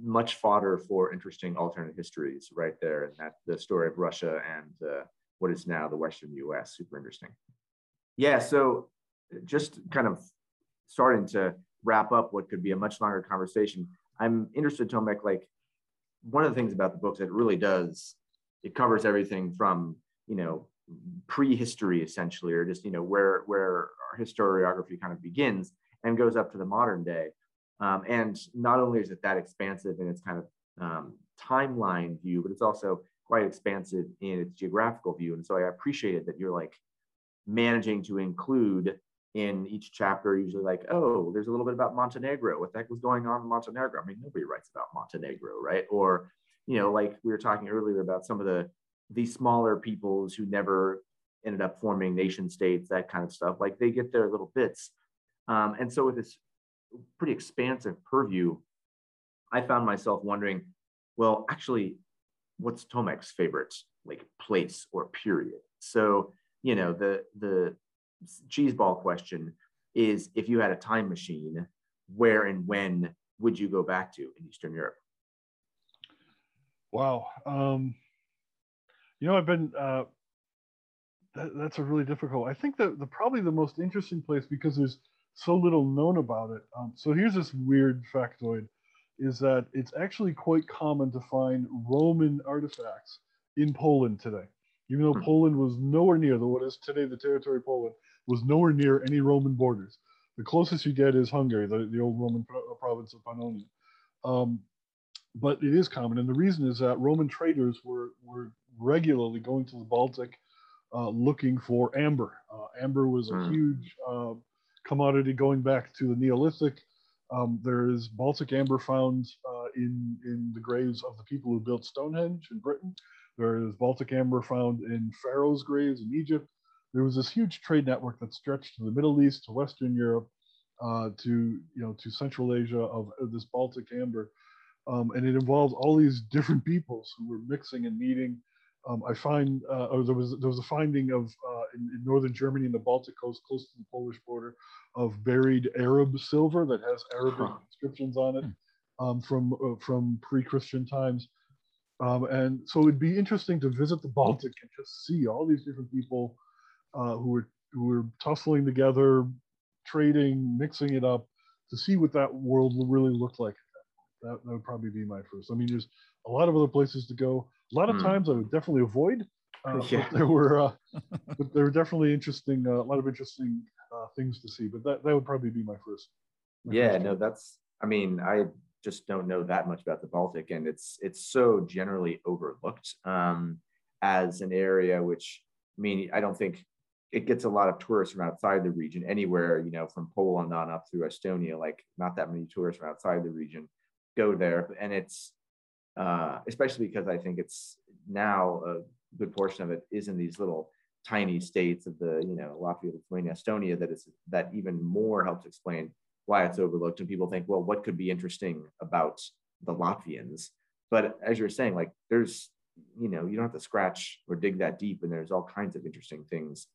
much fodder for interesting alternate histories right there. And that the story of Russia and uh, what is now the Western US, super interesting. Yeah, so just kind of starting to wrap up what could be a much longer conversation. I'm interested, Tomek, like one of the things about the book that it really does, it covers everything from, you know, prehistory essentially, or just, you know, where, where our historiography kind of begins and goes up to the modern day. Um, and not only is it that expansive in its kind of um, timeline view, but it's also quite expansive in its geographical view. And so I appreciated that you're like managing to include in each chapter, usually like, oh, there's a little bit about Montenegro. What the heck was going on in Montenegro? I mean, nobody writes about Montenegro, right? Or, you know, like we were talking earlier about some of the these smaller peoples who never ended up forming nation states, that kind of stuff. Like they get their little bits. Um, and so with this pretty expansive purview, I found myself wondering, well, actually, what's Tomek's favorite like place or period? So, you know, the the cheeseball question is if you had a time machine, where and when would you go back to in Eastern Europe? Wow. Um, you know, I've been, uh, that, that's a really difficult. I think that the probably the most interesting place because there's so little known about it. Um, so here's this weird factoid is that it's actually quite common to find Roman artifacts in Poland today. Even though hmm. Poland was nowhere near the what is today the territory of Poland, was nowhere near any Roman borders. The closest you get is Hungary, the, the old Roman pro- uh, province of Pannonia. Um, but it is common, and the reason is that Roman traders were were regularly going to the Baltic uh, looking for amber. Uh, amber was a mm. huge uh, commodity going back to the Neolithic. Um, there is Baltic amber found uh, in in the graves of the people who built Stonehenge in Britain. There is Baltic amber found in Pharaoh's graves in Egypt there was this huge trade network that stretched to the Middle East, to Western Europe, uh, to you know to Central Asia of, of this Baltic amber, um, and it involved all these different peoples who were mixing and meeting. Um, I find, uh, there was there was a finding of uh, in, in, northern Germany in the Baltic coast, close to the Polish border, of buried Arab silver that has Arabic huh. inscriptions on it. um, from uh, from pre-Christian times. Um, and so it'd be interesting to visit the Baltic and just see all these different people uh, who were who were tussling together, trading, mixing it up, to see what that world will really look like. That, that would probably be my first. I mean, there's a lot of other places to go. A lot of Hmm. times I would definitely avoid. Uh, *laughs* Yeah. there were uh, *laughs* but there were definitely interesting, uh, a lot of interesting uh, things to see. But that, that would probably be my first. my Yeah, first no, that's. I mean, I just don't know that much about the Baltic, and it's it's so generally overlooked um, as an area. Which I mean, I don't think it gets a lot of tourists from outside the region. Anywhere, you know, from Poland on up through Estonia, like not that many tourists from outside the region go there, and it's uh, especially because I think it's now a good portion of it is in these little tiny states of the you know Latvia, Lithuania, Estonia that is that even more helps explain why it's overlooked and people think well what could be interesting about the Latvians but as you're saying like there's you know you don't have to scratch or dig that deep and there's all kinds of interesting things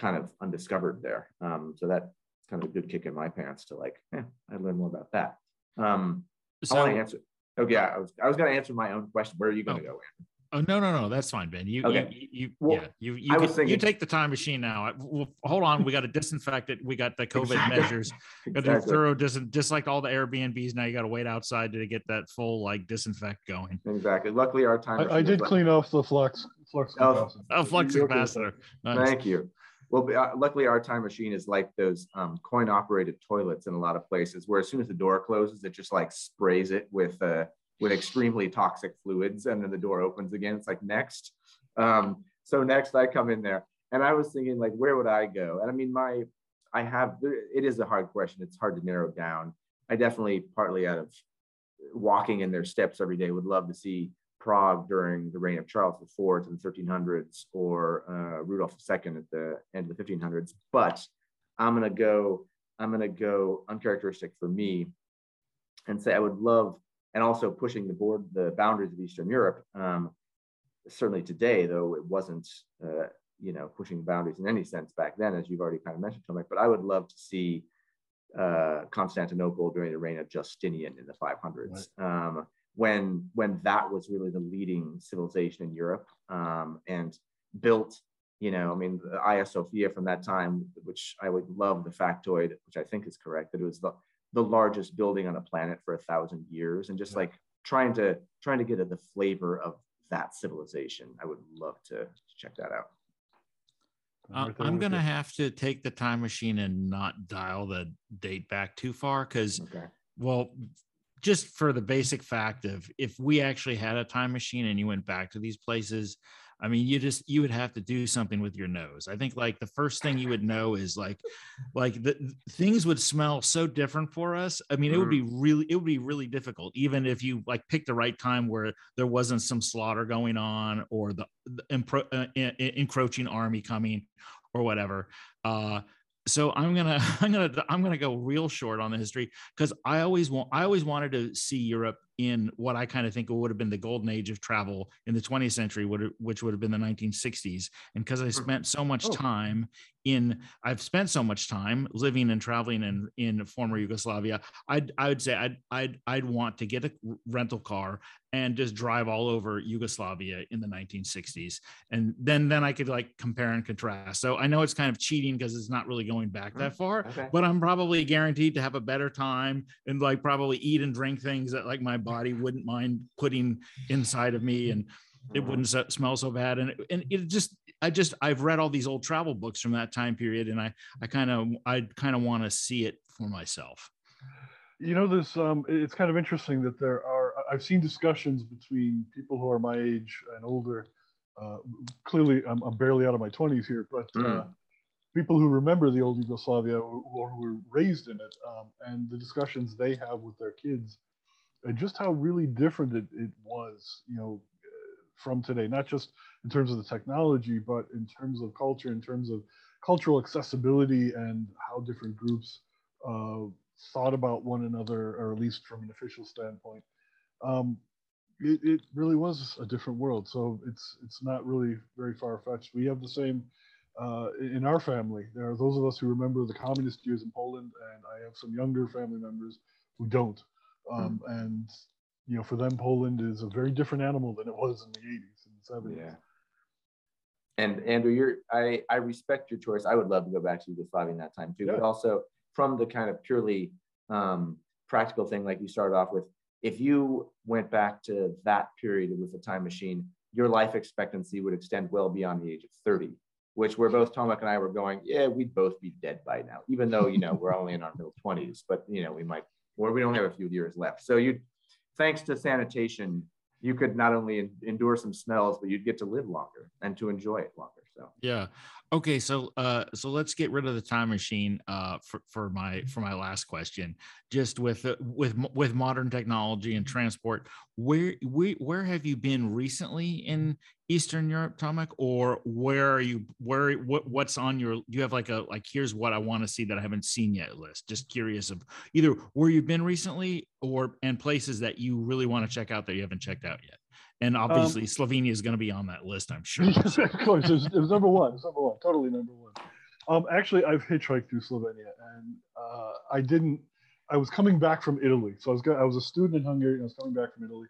kind of undiscovered there um, so that's kind of a good kick in my pants to like yeah I'd learn more about that um, I want to answer oh yeah I was I was going to answer my own question where are you going to Oh. go oh no, no, no, that's fine, Ben. You, Okay. you, you, Well, yeah, you, you, can- was you take the time machine now. Well, hold on, we got to disinfect it. We got the COVID Exactly. measures. *laughs* Got to do Exactly. thorough dis- just like all the Airbnbs. Now you got to wait outside to get that full like disinfect going. exactly luckily our time I, I did clean off the flux flux Oh, capacitor. Oh, flux You're okay with capacitor. Nice. Thank you. Well, uh, luckily our time machine is like those um, coin operated toilets in a lot of places where as soon as the door closes, it just like sprays it with uh, with extremely toxic fluids and then the door opens again. It's like next. Um, so next I come in there and I was thinking like, where would I go? And I mean, my, I have, it is a hard question. It's hard to narrow down. I definitely partly out of walking in their steps every day would love to see Prague during the reign of Charles IV in the 1300s or uh, Rudolph II at the end of the 1500s. But I'm gonna go. I'm gonna go uncharacteristic for me, and say I would love, and also pushing the board the boundaries of Eastern Europe. Um, certainly today, though it wasn't, uh, you know, pushing boundaries in any sense back then, as you've already kind of mentioned, Tomek. But I would love to see uh, Constantinople during the reign of Justinian in the 500s, um, when when that was really the leading civilization in Europe um, and built. You know, I mean, the Hagia Sophia from that time, which I would love the factoid, which I think is correct, that it was the the largest building on the planet for a thousand years, and just Yeah. like trying to trying to get at the flavor of that civilization. I would love to check that out. I'm Uh, I'm gonna have to take the time machine and not dial the date back too far because Okay. well just for the basic fact of if we actually had a time machine and you went back to these places i mean you just you would have to do something with your nose. I think like the first thing you would know is like like the things would smell so different for us. I mean it would be really it would be really difficult even if you like picked the right time where there wasn't some slaughter going on or the, the impro, uh, en- en- encroaching army coming or whatever. Uh so i'm gonna *laughs* i'm gonna i'm gonna go real short on the history because I always want I always wanted to see Europe in what I kind of think would have been the golden age of travel in the 20th century, would which would have been the 1960s. And because I spent so much Oh. time in, I've spent so much time living and traveling in in former Yugoslavia. I'd I would say I'd I'd I'd want to get a rental car and just drive all over Yugoslavia in the 1960s, and then then I could like compare and contrast. So I know it's kind of cheating because it's not really going back mm, that far, Okay. but I'm probably guaranteed to have a better time and like probably eat and drink things that like my body wouldn't mind putting inside of me and it wouldn't so- smell so bad and and it just I just I've read all these old travel books from that time period and I I kind of I kind of want to see it for myself. You know, this um, it's kind of interesting that there are. I've seen discussions between people who are my age and older. Uh, clearly, I'm, I'm barely out of my 20s here, but uh, Mm. people who remember the old Yugoslavia or, or who were raised in it, um, and the discussions they have with their kids, and just how really different it, it was, you know, from today. Not just in terms of the technology, but in terms of culture, in terms of cultural accessibility, and how different groups uh, thought about one another, or at least from an official standpoint. Um, it, it really was a different world. So it's it's not really very far fetched. We have the same uh, in our family. There are those of us who remember the communist years in Poland, and I have some younger family members who don't. Um, mm. And you know, for them, Poland is a very different animal than it was in the 80s and 70s. Yeah. And Andrew, you're I I respect your choice. I would love to go back to Yugoslavia in that time too, yeah. but also from the kind of purely um, practical thing, like you started off with, if you went back to that period with a time machine, your life expectancy would extend well beyond the age of 30, which where both Tomek and I were going, yeah, we'd both be dead by now, even though, you know, we're only in our middle 20s, but, you know, we might, or we don't have a few years left. So you, thanks to sanitation, you could not only endure some smells, but you'd get to live longer and to enjoy it longer. So yeah, Okay, so uh, so let's get rid of the time machine uh, for for my for my last question. Just with uh, with with modern technology and transport, where we where have you been recently in Eastern Europe, Tomek, or where are you? Where what what's on your? Do you have like a like here's what I want to see that I haven't seen yet list? Just curious of either where you've been recently or and places that you really want to check out that you haven't checked out yet. And um, obviously, um, Slovenia is going to be on that list, I'm sure. *laughs* of course, it was, it was number one. It was number one, totally number one. Um, actually, I've hitchhiked through Slovenia, and uh, I didn't. I was coming back from Italy, so I was I was a student in Hungary, and I was coming back from Italy,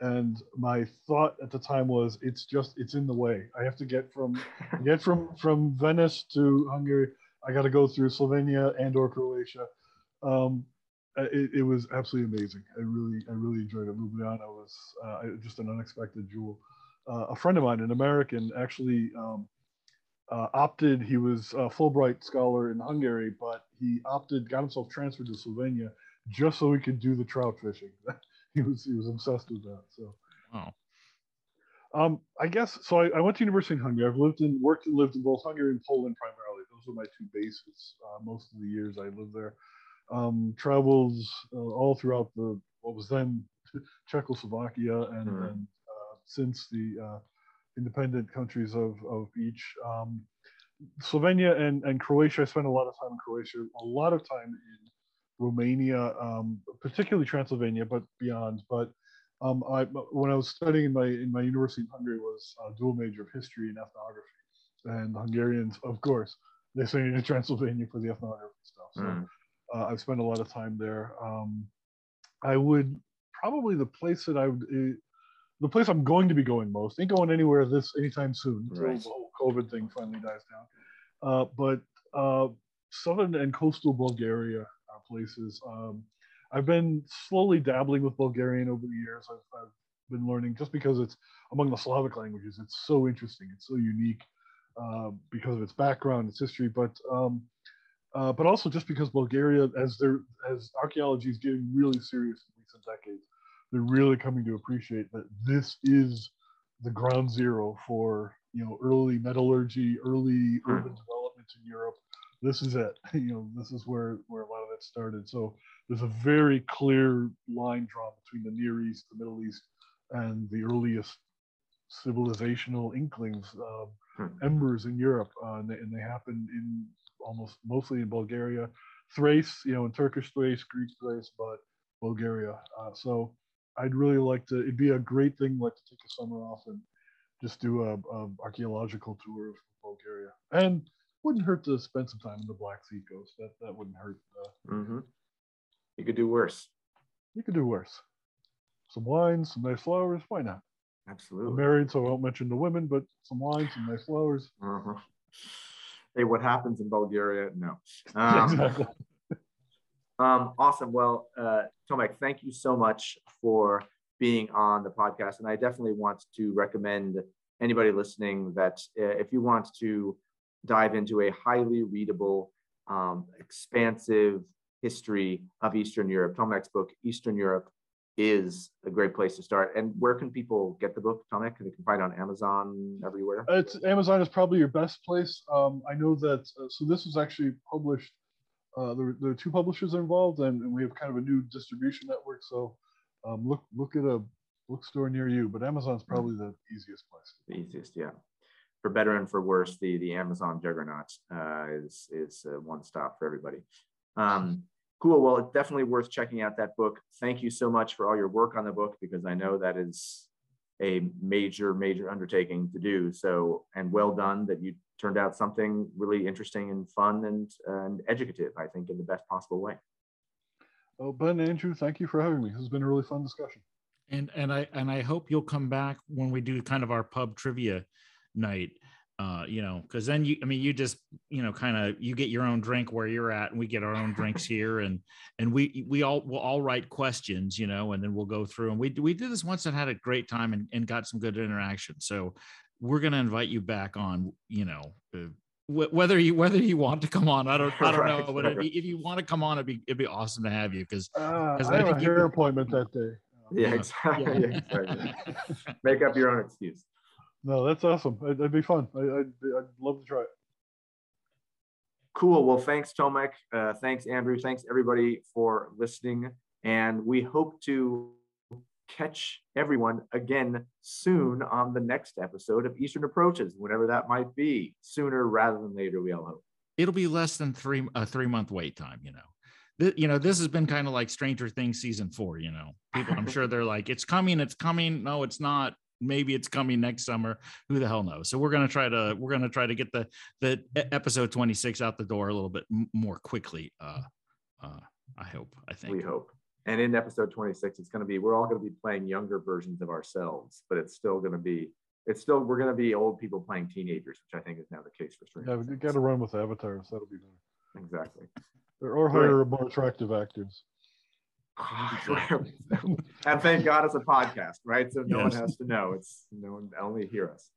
and my thought at the time was, it's just it's in the way. I have to get from *laughs* get from from Venice to Hungary. I got to go through Slovenia and or Croatia. Um, it, it, was absolutely amazing. I really, I really enjoyed it. Ljubljana was uh, just an unexpected jewel. Uh, a friend of mine, an American, actually um, uh, opted. He was a Fulbright scholar in Hungary, but he opted, got himself transferred to Slovenia just so he could do the trout fishing. *laughs* he was he was obsessed with that. So, wow. Um, I guess so. I, I, went to university in Hungary. I've lived in, worked and lived in both Hungary and Poland primarily. Those were my two bases. Uh, most of the years I lived there um, travels uh, all throughout the what was then Czechoslovakia and, mm-hmm. and uh, since the uh, independent countries of, of each. Um, Slovenia and, and Croatia, I spent a lot of time in Croatia, a lot of time in Romania, um, particularly Transylvania, but beyond. But um, I, when I was studying in my in my university in Hungary, was a dual major of history and ethnography, and Hungarians, of course, they send you to Transylvania for the ethnography stuff. So mm. Uh, I've spent a lot of time there. Um, I would probably the place that I would, uh, the place I'm going to be going most. Ain't going anywhere this anytime soon right. until the whole COVID thing finally dies down. Uh, but uh, southern and coastal Bulgaria are places. Um, I've been slowly dabbling with Bulgarian over the years. I've, I've, been learning just because it's among the Slavic languages. It's so interesting. It's so unique uh, because of its background, its history. But um, uh, but also just because Bulgaria, as their as archaeology is getting really serious in recent decades, they're really coming to appreciate that this is the ground zero for you know early metallurgy, early hmm. urban development in Europe. This is it. *laughs* You know, this is where where a lot of it started. So there's a very clear line drawn between the Near East, the Middle East, and the earliest civilizational inklings, um, embers in Europe, uh, and, they, and they happen in almost mostly in Bulgaria, Thrace, you know, in Turkish Thrace, Greek Thrace, but Bulgaria. Uh, so I'd really like to. It'd be a great thing, like to take a summer off and just do a, a archaeological tour of Bulgaria, and wouldn't hurt to spend some time in the Black Sea coast. That that wouldn't hurt. Uh, mm-hmm. You could do worse. You could do worse. Some wine, some nice flowers. Why not? Absolutely. I'm married, so I won't mention the women, but some wine, some nice flowers. Uh-huh hey, what happens in Bulgaria? No. *laughs* Um, um, awesome. Well, uh, Tomek, thank you so much for being on the podcast. And I definitely want to recommend anybody listening that uh, if you want to dive into a highly readable, um, expansive history of Eastern Europe, Tomek's book, Eastern Europe, is a great place to start. And where can people get the book, Tomek? They can find it on Amazon everywhere. It's Amazon is probably your best place. Um, I know that. Uh, so this was actually published. Uh, there, there, are two publishers involved, and, and, we have kind of a new distribution network. So um, look look at a bookstore near you. But Amazon's probably the easiest place. The easiest, yeah. For better and for worse, the the Amazon juggernaut uh, is is one stop for everybody. Um, Cool. Well, it's definitely worth checking out that book. Thank you so much for all your work on the book because I know that is a major, major undertaking to do. So, and well done that you turned out something really interesting and fun and, and educative, I think, in the best possible way. Oh, Ben, Andrew, thank you for having me. This has been a really fun discussion. And and I and I hope you'll come back when we do kind of our pub trivia night. Uh, you know, because then you, I mean, you just, you know, kind of, you get your own drink where you're at, and we get our own drinks here, and and we we all will all write questions, you know, and then we'll go through. And we we did this once and had a great time and, and got some good interaction. So we're gonna invite you back on, you know, uh, whether you whether you want to come on, I don't I don't right, know, but right. if, you want to come on, it'd be it'd be awesome to have you because uh, I, I have a hair you, appointment that day. Yeah, exactly. Yeah. exactly. Make up your own excuse. No, that's awesome. It'd, be fun. I, would I'd love to try it. Cool. Well, thanks, Tomek. Uh, thanks, Andrew. Thanks, everybody, for listening. And we hope to catch everyone again soon on the next episode of Eastern Approaches, whenever that might be, sooner rather than later, we all hope. It'll be less than three a three month wait time, you know. This, you know, this has been kind of like Stranger Things season four, you know. People, I'm sure they're like, it's coming, it's coming. No, it's not. Maybe it's coming next summer. Who the hell knows? So we're gonna try to we're gonna try to get the the episode 26 out the door a little bit more quickly. Uh, uh, I hope. I think we hope. And in episode 26, it's going to be, we're all going to be playing younger versions of ourselves, but it's still going to be, it's still, we're going to be old people playing teenagers, which I think is now the case for Stranger Yeah, you got to run with avatars. That'll be better. Exactly. Or hire more attractive actors. *laughs* and thank God it's a podcast, right? So no yes. one has to know. It's no one only hear us.